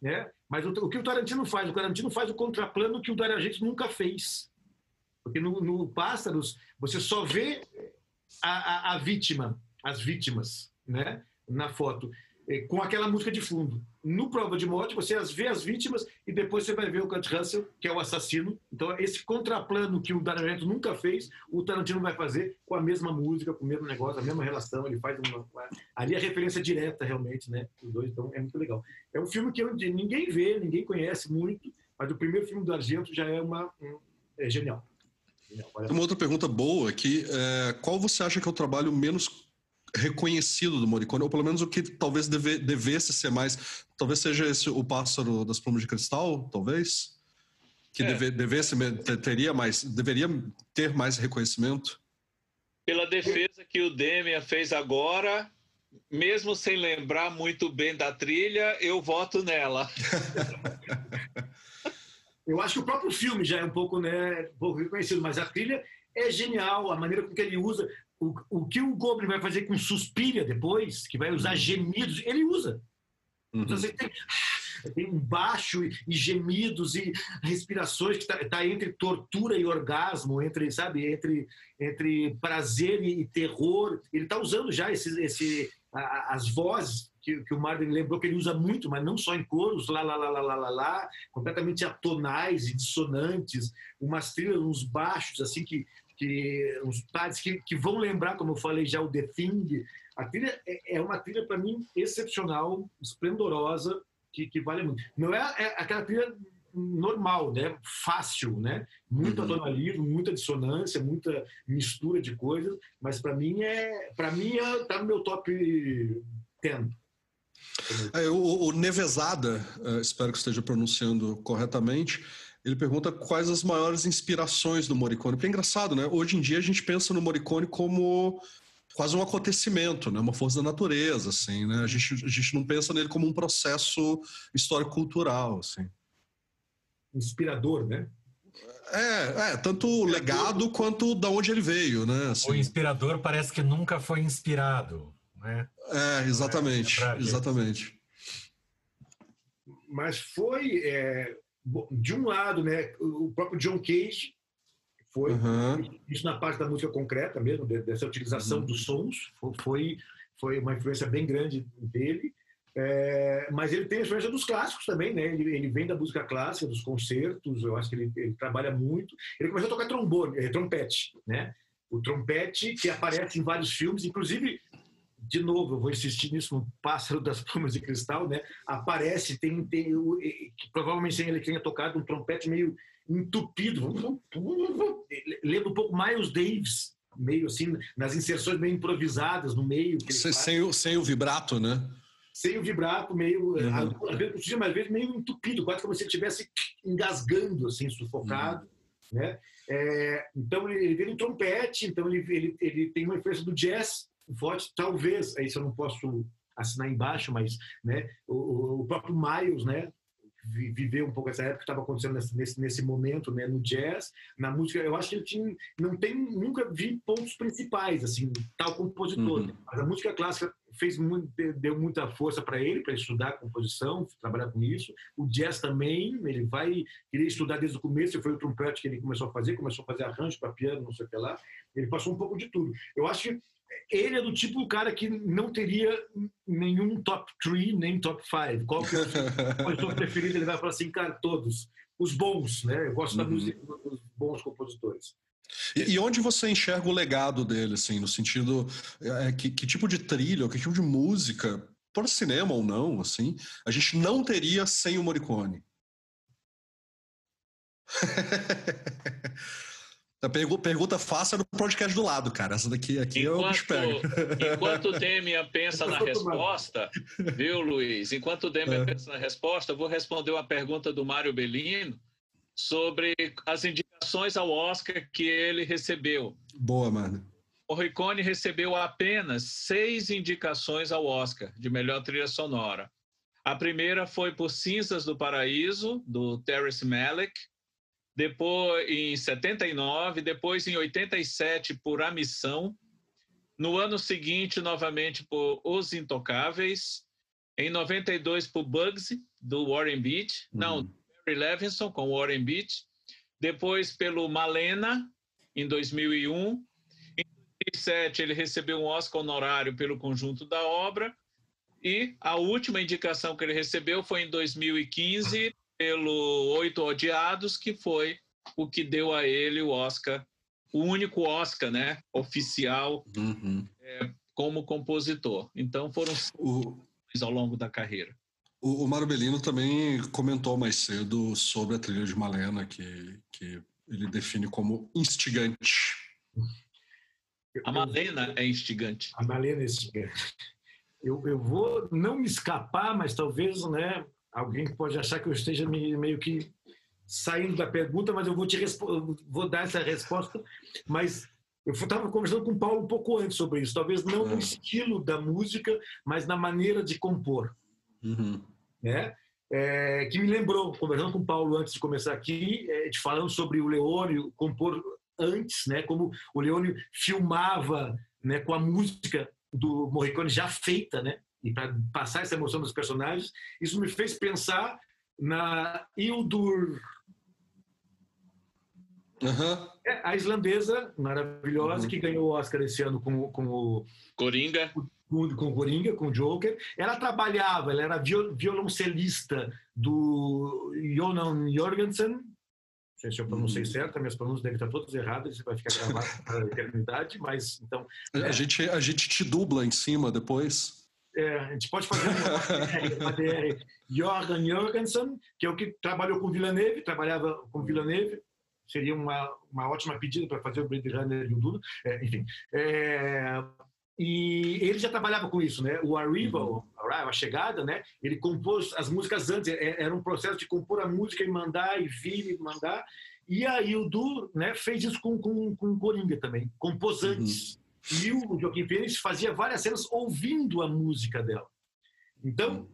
Né? Mas o, o que o Tarantino faz? O Tarantino faz o contraplano que o Dario nunca fez. Porque no, no Pássaros, você só vê a, a, a vítima, as vítimas, né? na foto. É, com aquela música de fundo. No Prova de Morte, você vê as vítimas e depois você vai ver o Kurt Russell, que é o assassino. Então, esse contraplano que o Dario nunca fez, o Tarantino vai fazer com a mesma música, com o mesmo negócio, a mesma relação. Ele faz uma. Ali a referência direta, realmente, né? Os dois, então é muito legal. É um filme que ninguém vê, ninguém conhece muito, mas o primeiro filme do Argento já é uma. é genial. Uma outra pergunta boa aqui, é, qual você acha que é o trabalho menos reconhecido do Morricone, ou pelo menos o que talvez deve, devesse ser mais, talvez seja esse o pássaro das plumas de cristal, talvez, que é. deve, devesse teria mais, deveria ter mais reconhecimento. Pela defesa que o Demian fez agora, mesmo sem lembrar muito bem da trilha, eu voto nela. <laughs> eu acho que o próprio filme já é um pouco, né, um pouco reconhecido, mas a trilha é genial, a maneira com que ele usa. O, o que o Goblin vai fazer com Suspira depois, que vai usar gemidos, ele usa. Uhum. Então, você tem, <laughs> tem um baixo e, e gemidos e respirações que está tá entre tortura e orgasmo, entre, sabe, entre, entre prazer e, e terror. Ele está usando já esse, esse, a, as vozes que, que, o Marvin lembrou que ele usa muito, mas não só em coros, lá, lá, lá, lá, lá, lá, lá completamente atonais e dissonantes, umas trilhas, uns baixos, assim, que que os pares que, que vão lembrar, como eu falei já, o The Thing. A trilha é, é uma trilha, para mim, excepcional, esplendorosa, que, que vale muito. Não é, é aquela trilha normal, né? fácil, né? muito uhum. atonalismo, muita dissonância, muita mistura de coisas, mas para mim é, para mim é, tá no meu top 10. É, o, o Nevezada, uh, espero que esteja pronunciando corretamente, ele pergunta quais as maiores inspirações do Morricone. Porque é engraçado, né? Hoje em dia a gente pensa no Morricone como quase um acontecimento, né? Uma força da natureza, assim, né? A gente, a gente não pensa nele como um processo histórico-cultural, assim. Inspirador, né? É, é, tanto o legado quanto da onde ele veio, né? Assim. O inspirador parece que nunca foi inspirado, né? É, exatamente, é, exatamente. Mas foi, é, de um lado, né, o próprio John Cage foi uhum. isso na parte da música concreta mesmo, dessa utilização uhum. dos sons, foi foi uma influência bem grande dele. É, mas ele tem a influência dos clássicos também, né? Ele, ele, vem da música clássica, dos concertos. Eu acho que ele, ele trabalha muito. Ele começou a tocar trombone, é, trompete, né? O trompete que aparece em vários filmes, inclusive de novo, eu vou insistir nisso no Pássaro das Plumas de Cristal, né? Aparece, tem, tem que provavelmente ele tenha tocado um trompete meio entupido, lembra um pouco Miles Davis, meio assim, nas inserções meio improvisadas no meio. Sem, sem, o, sem o vibrato, né? Sem o vibrato, meio, uhum. às vezes, mais vezes meio entupido, quase como se ele estivesse engasgando, assim, sufocado, uhum. né? É, então ele, ele vem no trompete, então ele, ele, ele tem uma influência do jazz, forte, talvez, isso eu não posso assinar embaixo, mas né, o, o próprio Miles, né, viveu um pouco essa época que estava acontecendo nesse, nesse, nesse, momento, né, no jazz, na música. Eu acho que ele tinha, não tem, nunca vi pontos principais, assim, tal compositor. Uhum. Mas a música clássica fez muito, deu muita força para ele, para estudar composição, trabalhar com isso. O jazz também, ele vai querer estudar desde o começo, foi o trompete que ele começou a fazer, começou a fazer arranjo para piano, não sei o que lá. Ele passou um pouco de tudo. Eu acho que ele é do tipo do cara que não teria nenhum top 3, nem top 5. Qual que é o seu <laughs> preferido? Ele vai falar assim, cara, todos. Os bons, né? Eu gosto uhum. da música dos bons compositores. E, e, onde você enxerga o legado dele, assim, no sentido é, que, que, tipo de trilha, que tipo de música, por cinema ou não, assim, a gente não teria sem o Morricone? <laughs> A pergunta fácil é no podcast do lado, cara. Essa daqui aqui enquanto, eu pega. Enquanto o Demian <laughs> pensa na resposta, viu, Luiz? Enquanto o Demian é. pensa na resposta, eu vou responder uma pergunta do Mário Bellino sobre as indicações ao Oscar que ele recebeu. Boa, mano. O Ricone recebeu apenas seis indicações ao Oscar de melhor trilha sonora. A primeira foi por Cinzas do Paraíso, do Terrence Malick depois em 79, depois em 87 por A Missão, no ano seguinte novamente por Os Intocáveis, em 92 por Bugsy do Warren Beach, uhum. não, Barry Levinson com Warren Beach, depois pelo Malena em 2001, em 2007 ele recebeu um Oscar honorário pelo conjunto da obra. E a última indicação que ele recebeu foi em 2015 pelo Oito Odiados, que foi o que deu a ele o Oscar, o único Oscar, né, oficial uhum. é, como compositor. Então foram o... ao longo da carreira. O, o Marbellino também comentou mais cedo sobre a trilha de Malena, que, que ele define como instigante. A Malena é instigante. A Malena é instigante. Eu, eu vou não me escapar, mas talvez né, alguém pode achar que eu esteja meio que saindo da pergunta, mas eu vou te vou dar essa resposta. Mas eu estava conversando com o Paulo um pouco antes sobre isso. Talvez não no ah. estilo da música, mas na maneira de compor. Uhum. Né? É, que me lembrou, conversando com o Paulo antes de começar aqui, é, de falando sobre o Leônio compor antes, né, como o Leônio filmava né, com a música do Morricone já feita, né, e para passar essa emoção dos personagens, isso me fez pensar na Hildur Uhum. É, a islandesa maravilhosa uhum. que ganhou o Oscar esse ano com, com o Coringa com, com Coringa, com Joker. Ela trabalhava, ela era violoncelista do Jonan Jorgensen. Não sei se eu pronunciei uhum. certo, minhas pronúncias devem estar todas erradas, isso vai ficar gravado para a eternidade, mas então... A, é. gente, a gente te dubla em cima depois. É, a gente pode fazer uma DR, Jordan Jorgensen, que é o que trabalhou com Villeneuve, trabalhava com Villeneuve, seria uma, uma ótima pedida para fazer o Blade Runner e o Duro. É, enfim, é, e ele já trabalhava com isso, né? O Arrival, uhum. a chegada, né? Ele compôs as músicas antes, é, era um processo de compor a música e mandar, e vir e mandar. E aí o Du né, fez isso com, com, com o Coringa também, compôs uhum. antes. Uhum. E o Joaquim Phoenix fazia várias cenas ouvindo a música dela. Então,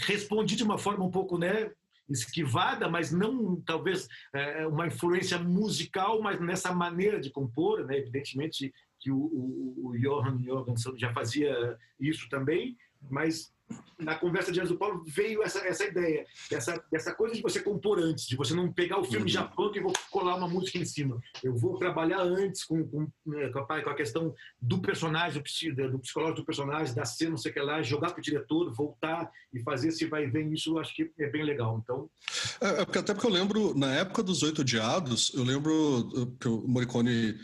respondi de uma forma um pouco, né? esquivada, mas não talvez é, uma influência musical, mas nessa maneira de compor, né? evidentemente que o, o, o Johan Jorgensen já fazia isso também, mas na conversa de do Paulo veio essa, essa ideia, essa, essa coisa de você compor antes, de você não pegar o filme uhum. já pronto e vou colar uma música em cima. Eu vou trabalhar antes com, com, né, com, a, com a questão do personagem, do, do psicológico do personagem, da cena, não sei o que lá, jogar para o diretor, voltar e fazer se vai ver isso, eu acho que é bem legal. Então... É, é até porque eu lembro, na época dos Oito Odiados, eu lembro que o Morricone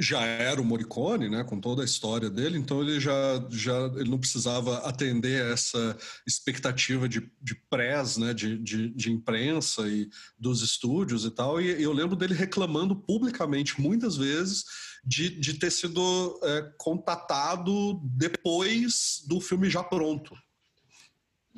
já era o Morricone, né, com toda a história dele, então ele já, já ele não precisava atender a essa expectativa de, de press, né, de, de, de, imprensa e dos estúdios e tal, e, eu lembro dele reclamando publicamente muitas vezes de, de ter sido é, contatado depois do filme já pronto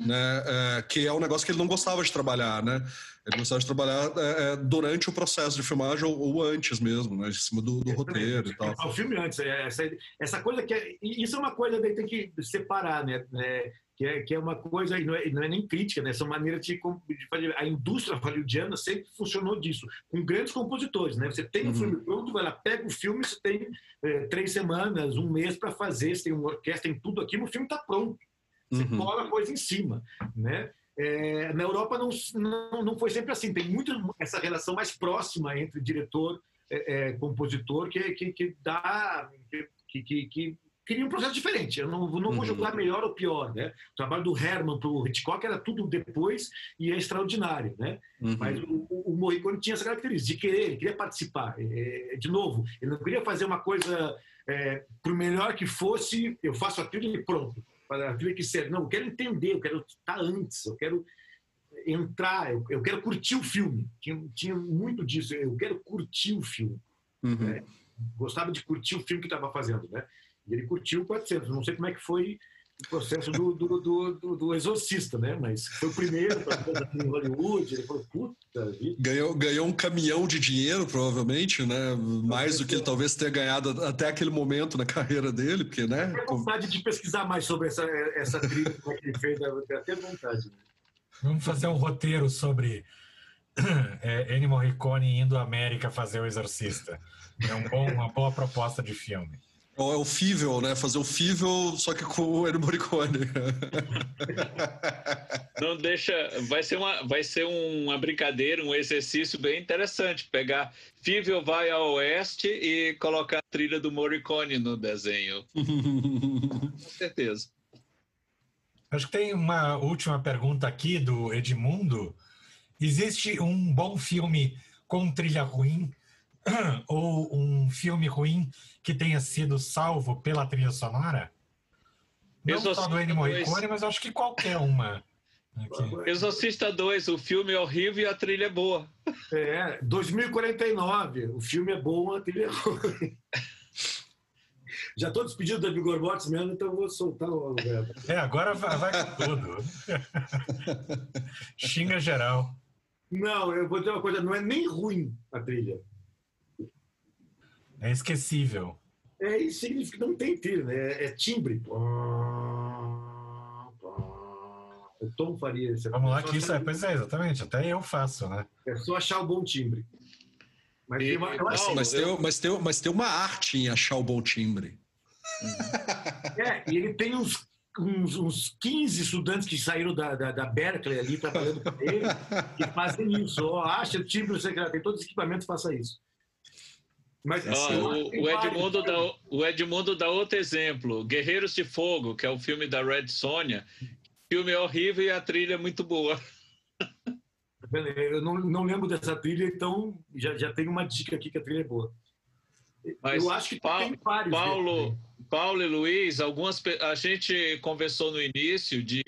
né? É, que é um negócio que ele não gostava de trabalhar, né? Ele gostava de trabalhar é, é durante o processo de filmagem ou, ou, antes mesmo, né? Em cima do, do roteiro e tal. O filme antes, é, essa, essa coisa que é, isso é uma coisa que tem que separar, né? É, que é, que é uma coisa, e não é, não é nem crítica, né? Essa maneira de, de fazer. A indústria hollywoodiana sempre funcionou disso, com grandes compositores, né? Você tem um uhum. filme pronto, vai lá, pega o filme, você tem é, três semanas, um mês para fazer, você tem uma orquestra, tem tudo aqui, o filme está pronto. Você uhum. cola coisa em cima, né? É, na Europa não, não, não foi sempre assim. Tem muito essa relação mais próxima entre diretor é, é, compositor que, que, que dá que, que, que cria um processo diferente. Eu não, não vou uhum. julgar melhor ou pior, né? O trabalho do Herman para o Hitchcock era tudo depois e é extraordinário, né? Uhum. Mas o, o, Morricone tinha essa característica de querer, ele queria participar. É, de novo, ele não queria fazer uma coisa é, por melhor que fosse, eu faço a trilha e pronto para ser. Não, eu quero entender, eu quero estar antes, eu quero entrar, eu, eu quero curtir o filme. Tinha, tinha muito disso, eu quero curtir o filme. Uhum. Né? Gostava de curtir o filme que estava fazendo, né? E ele curtiu 400. Não sei como é que foi o processo do, do, do, do, exorcista, né? Mas foi o primeiro em Hollywood. Ele falou, puta vida. Ganhou, ganhou um caminhão de dinheiro, provavelmente, né? Mais do que ele talvez tenha ganhado até aquele momento na carreira dele, porque, né? Tenho vontade de pesquisar mais sobre essa, essa trilha que ele fez, tenho até vontade. Né? Vamos fazer um roteiro sobre <clears throat> é, Ennio Morricone indo à América fazer o Exorcista. É um bom, uma boa proposta de filme. É o Fível, né? Fazer o Fível, só que com o Ennio Morricone. <laughs> Não deixa. Vai ser, uma, vai ser uma brincadeira, um exercício bem interessante. Pegar Fível vai ao oeste e colocar a trilha do Morricone no desenho. com <laughs> certeza. Acho que tem uma última pergunta aqui do Edmundo. Existe um bom filme com trilha ruim <clears throat> ou um filme ruim que tenha sido salvo pela trilha sonora? Não só do Ennio Morricone, mas acho que qualquer uma. Aqui. Exorcista 2, o filme é horrível e a trilha é boa. <laughs> É, 2049, o filme é bom, a trilha é ruim. <laughs> Já estou despedido da Vigor Box mesmo, então vou soltar o É, agora vai, vai com tudo. <laughs> Xinga geral. Não, eu vou dizer uma coisa, não é nem ruim a trilha. É esquecível. É, isso significa não tem trilha, né? É, é timbre. O Tom faria isso. Vamos lá, que isso é, pois é, exatamente. Até eu faço, né? É só achar o bom timbre. Mas, e, tem, uma, mas, mas, tem, mas, tem, mas tem uma arte em achar o bom timbre. É, e ele tem uns, uns, uns 15 estudantes que saíram da, da, da Berkeley ali trabalhando com ele, que fazem isso. Oh, acha o timbre, você tem todos os equipamentos, faça isso. Mas, assim, o, o, Edmundo dá, o Edmundo dá outro exemplo. Guerreiros de Fogo, que é o filme da Red Sonja. O filme é horrível e a trilha é muito boa. Eu não, não lembro dessa trilha, então já, já tem uma dica aqui que a trilha é boa. Mas eu acho que pa tem vários. Paulo, Paulo e Luiz, algumas a gente conversou no início de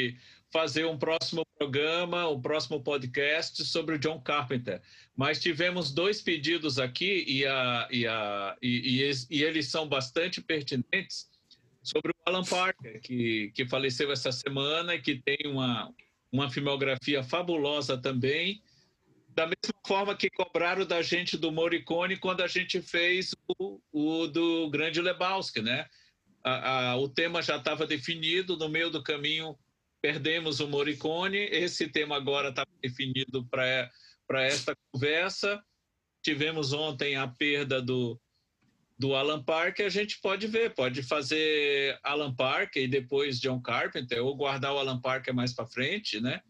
fazer um próximo programa, um próximo podcast sobre o John Carpenter. Mas tivemos dois pedidos aqui e, a, e, a, e, e, eles são bastante pertinentes sobre o Alan Parker, que, que faleceu essa semana e que tem uma, uma filmografia fabulosa também da mesma forma que cobraram da gente do Morricone quando a gente fez o, o do Grande Lebowski, né? A, a, o tema já estava definido, no meio do caminho perdemos o Morricone, esse tema agora está definido para esta conversa. Tivemos ontem a perda do, do Alan Parker, a gente pode ver, pode fazer Alan Parker e depois John Carpenter, ou guardar o Alan Parker mais para frente, né?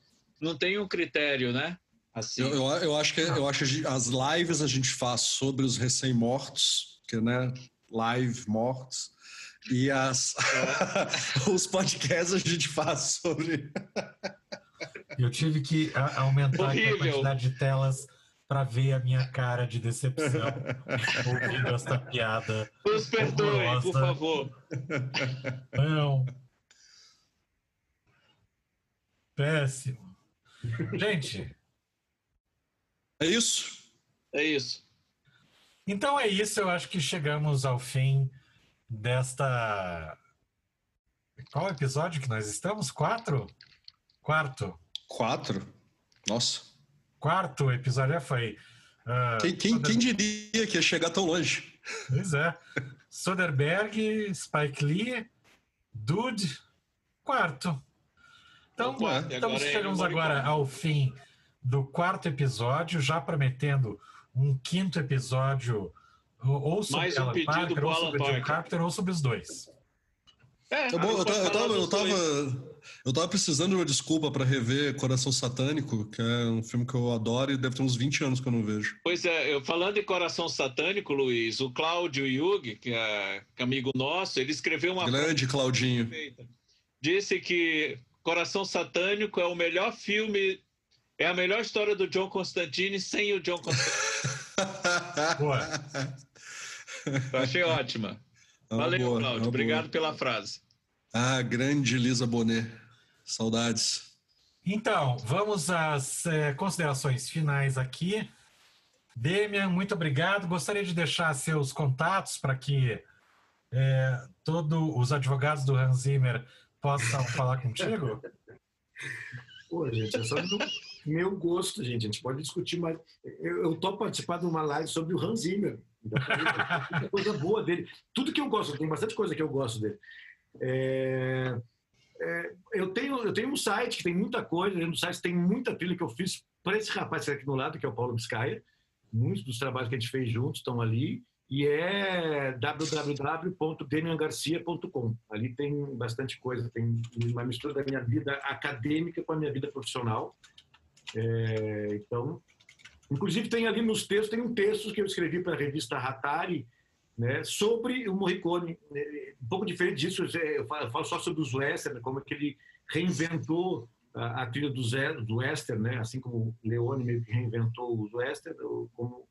Não tem um critério, né? Assim. Eu, eu, eu, acho que eu acho que as lives a gente faz sobre os recém-mortos, que né, live mortos, e as <laughs> os podcasts a gente faz sobre. <laughs> eu tive que aumentar a quantidade de telas para ver a minha cara de decepção <laughs> ouvindo esta piada. Nos perdoe, por favor. Não. Péssimo. Gente, é isso? É isso. Então é isso, eu acho que chegamos ao fim desta. Qual episódio que nós estamos? Quatro? Quarto. Quatro? Nossa. Quarto episódio já foi. Uh, quem, quem, Soder... quem, diria que ia chegar tão longe? Pois é. Soderbergh, Spike Lee, Dude, quarto. Então, Opa, então chegamos agora ao fim do quarto episódio, já prometendo um quinto episódio ou sobre Mais um Alan Parker, ou sobre John Carpenter, ou sobre os dois. É, eu, eu, tava, eu, tava, eu, tava, eu tava precisando de uma desculpa para rever Coração Satânico, que é um filme que eu adoro e deve ter uns 20 anos que eu não vejo. Pois é, eu falando em Coração Satânico, Luiz, o Cláudio Yug, que é, que é amigo nosso, ele escreveu uma. Grande Claudinho. Disse que Coração Satânico é o melhor filme é a melhor história do John Constantine sem o John Constantine. boa. <laughs> Eu achei ótima. <laughs> Valeu, boa, Cláudio. Obrigado boa. pela frase. Ah, grande Lisa Bonet. Saudades. Então, vamos às é, considerações finais aqui. Demian, muito obrigado. Gostaria de deixar seus contatos para que é, todos os advogados do Hans Zimmer possam falar contigo? Pô, gente, é só meu gosto, gente. A gente pode discutir mais. Eu, topo participar de uma live sobre o Hans Zimmer. coisa boa dele. Tudo que eu gosto, tem bastante coisa que eu gosto dele. É, é, eu, tenho, eu tenho um site que tem muita coisa, no site tem muita trilha que eu fiz para esse rapaz aqui no lado, que é o Paulo Biscaia. Muitos dos trabalhos que a gente fez juntos estão ali. E é www.demiangarcia.com. Ali tem bastante coisa, tem uma mistura da minha vida acadêmica com a minha vida profissional. É, então, inclusive tem ali nos textos, tem um texto que eu escrevi para a revista Hatari, né, sobre o Morricone. Né, um pouco diferente disso, eu falo só sobre os western, como é que ele reinventou a, trilha do, Zé, do western, né, assim como Leone meio que reinventou os western, como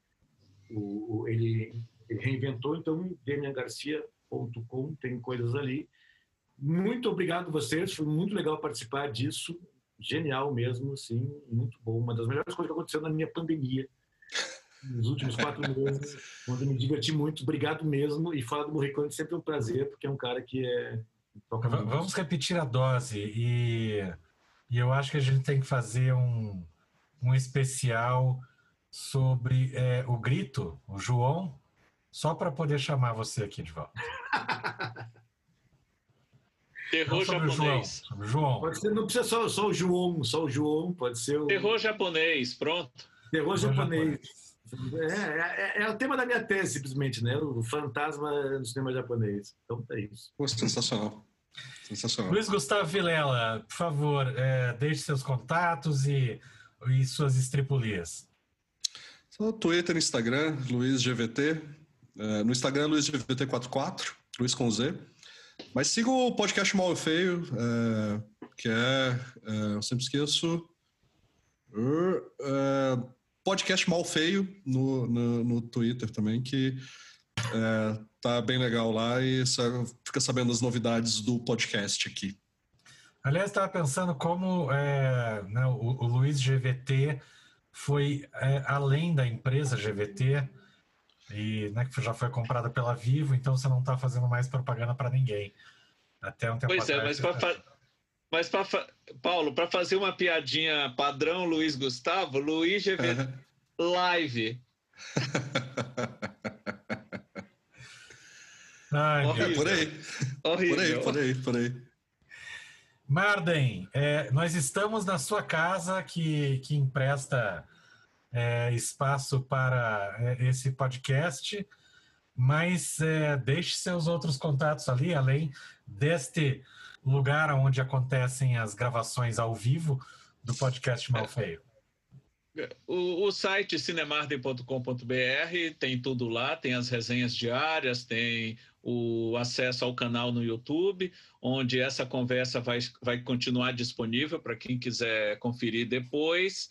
o, o, ele, ele, reinventou, então demiangarcia.com tem coisas ali. Muito obrigado a vocês, foi muito legal participar disso, genial mesmo, assim, muito bom, uma das melhores coisas que aconteceu na minha pandemia nos últimos quatro <laughs> meses, onde eu me diverti muito. Obrigado mesmo. E falar do Morricone é sempre um prazer, porque é um cara que é. Vamos repetir a dose. E, e eu acho que a gente tem que fazer um, um especial sobre é, o grito, o João, só para poder chamar você aqui de volta. <laughs> Terror japonês. João, João. Pode ser, não precisa só, só o João, só o João, pode ser o. Terror japonês, pronto. Terror, Terror japonês. japonês. É, é, é, o tema da minha tese, simplesmente, né? O fantasma no cinema japonês. Então é isso. Pô, sensacional. Sensacional. Luiz Gustavo Vilela, por favor, é, deixe seus contatos e, e suas estripulias. No Twitter, Instagram, LuizGVT. É, no Instagram, LuizGVT44, Luiz com Z. Mas siga o podcast Mal e Feio, é, que é, é, eu sempre esqueço. Uh, podcast Mal Feio no, no, no Twitter também, que é, tá bem legal lá e fica sabendo as novidades do podcast aqui. Aliás, estava pensando como é, né, o, o, Luiz GVT foi é, além da empresa GVT e né, que já foi comprada pela Vivo, então você não está fazendo mais propaganda para ninguém. Até um tempo pois é, atrás. Pois é, mas para mas para Paulo, para fazer uma piadinha padrão Luiz Gustavo, Luiz GV live. <laughs> Ai, é por aí. Horrível. Por aí, por aí, por aí. Marden, é, nós estamos na sua casa que, que empresta é, espaço para é, esse podcast, mas é, deixe seus outros contatos ali, além deste lugar onde acontecem as gravações ao vivo do podcast Mal Feio? O, o site cinemarden.com.br tem tudo lá, tem as resenhas diárias, tem o acesso ao canal no YouTube, onde essa conversa vai, vai continuar disponível para quem quiser conferir depois.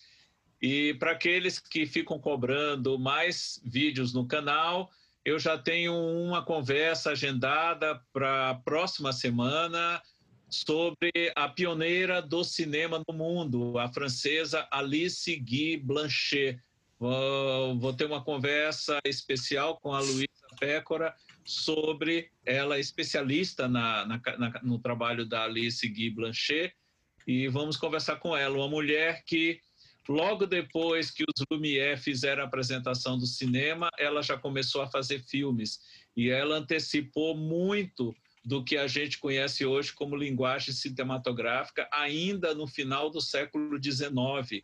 E para aqueles que ficam cobrando mais vídeos no canal, eu já tenho uma conversa agendada para a próxima semana sobre a pioneira do cinema no mundo, a francesa Alice Guy Blanchet. Vou, ter uma conversa especial com a Luísa Pécora sobre ela, especialista na, na, na, no trabalho da Alice Guy Blanchet, e vamos conversar com ela, uma mulher que logo depois que os Lumière fizeram a apresentação do cinema, ela já começou a fazer filmes e ela antecipou muito do que a gente conhece hoje como linguagem cinematográfica, ainda no final do século XIX.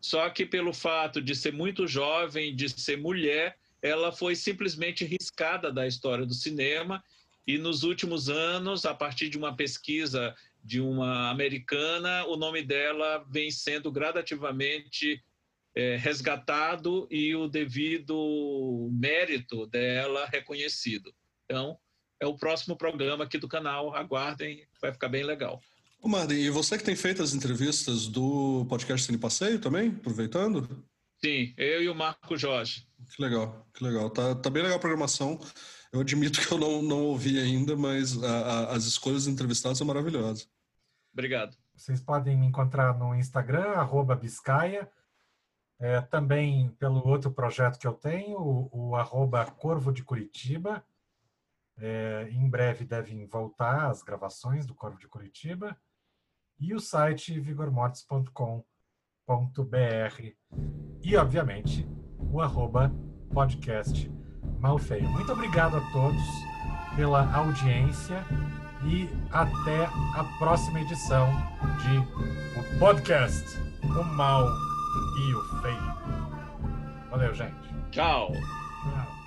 Só que pelo fato de ser muito jovem, de ser mulher, ela foi simplesmente riscada da história do cinema e nos últimos anos, a partir de uma pesquisa de uma americana, o nome dela vem sendo gradativamente é, resgatado e o devido mérito dela reconhecido. Então, é o próximo programa aqui do canal. Aguardem, vai ficar bem legal. Ô Marden, e você que tem feito as entrevistas do podcast Cine Passeio também, aproveitando? Sim, eu e o Marco Jorge. Que legal, que legal. Tá, tá bem legal a programação. Eu admito que eu não, não ouvi ainda, mas a, a, as escolhas entrevistadas são maravilhosas. Obrigado. Vocês podem me encontrar no Instagram, arroba Biscaia, é, também pelo outro projeto que eu tenho, o, Corvo de Curitiba, é, em breve devem voltar as gravações do Corvo de Curitiba. E o site vigormortis.com.br e, obviamente, o arroba podcast Malfeio. Muito obrigado a todos pela audiência e até a próxima edição de o podcast O Mal e o Feio. Valeu, gente. Tchau. Tchau.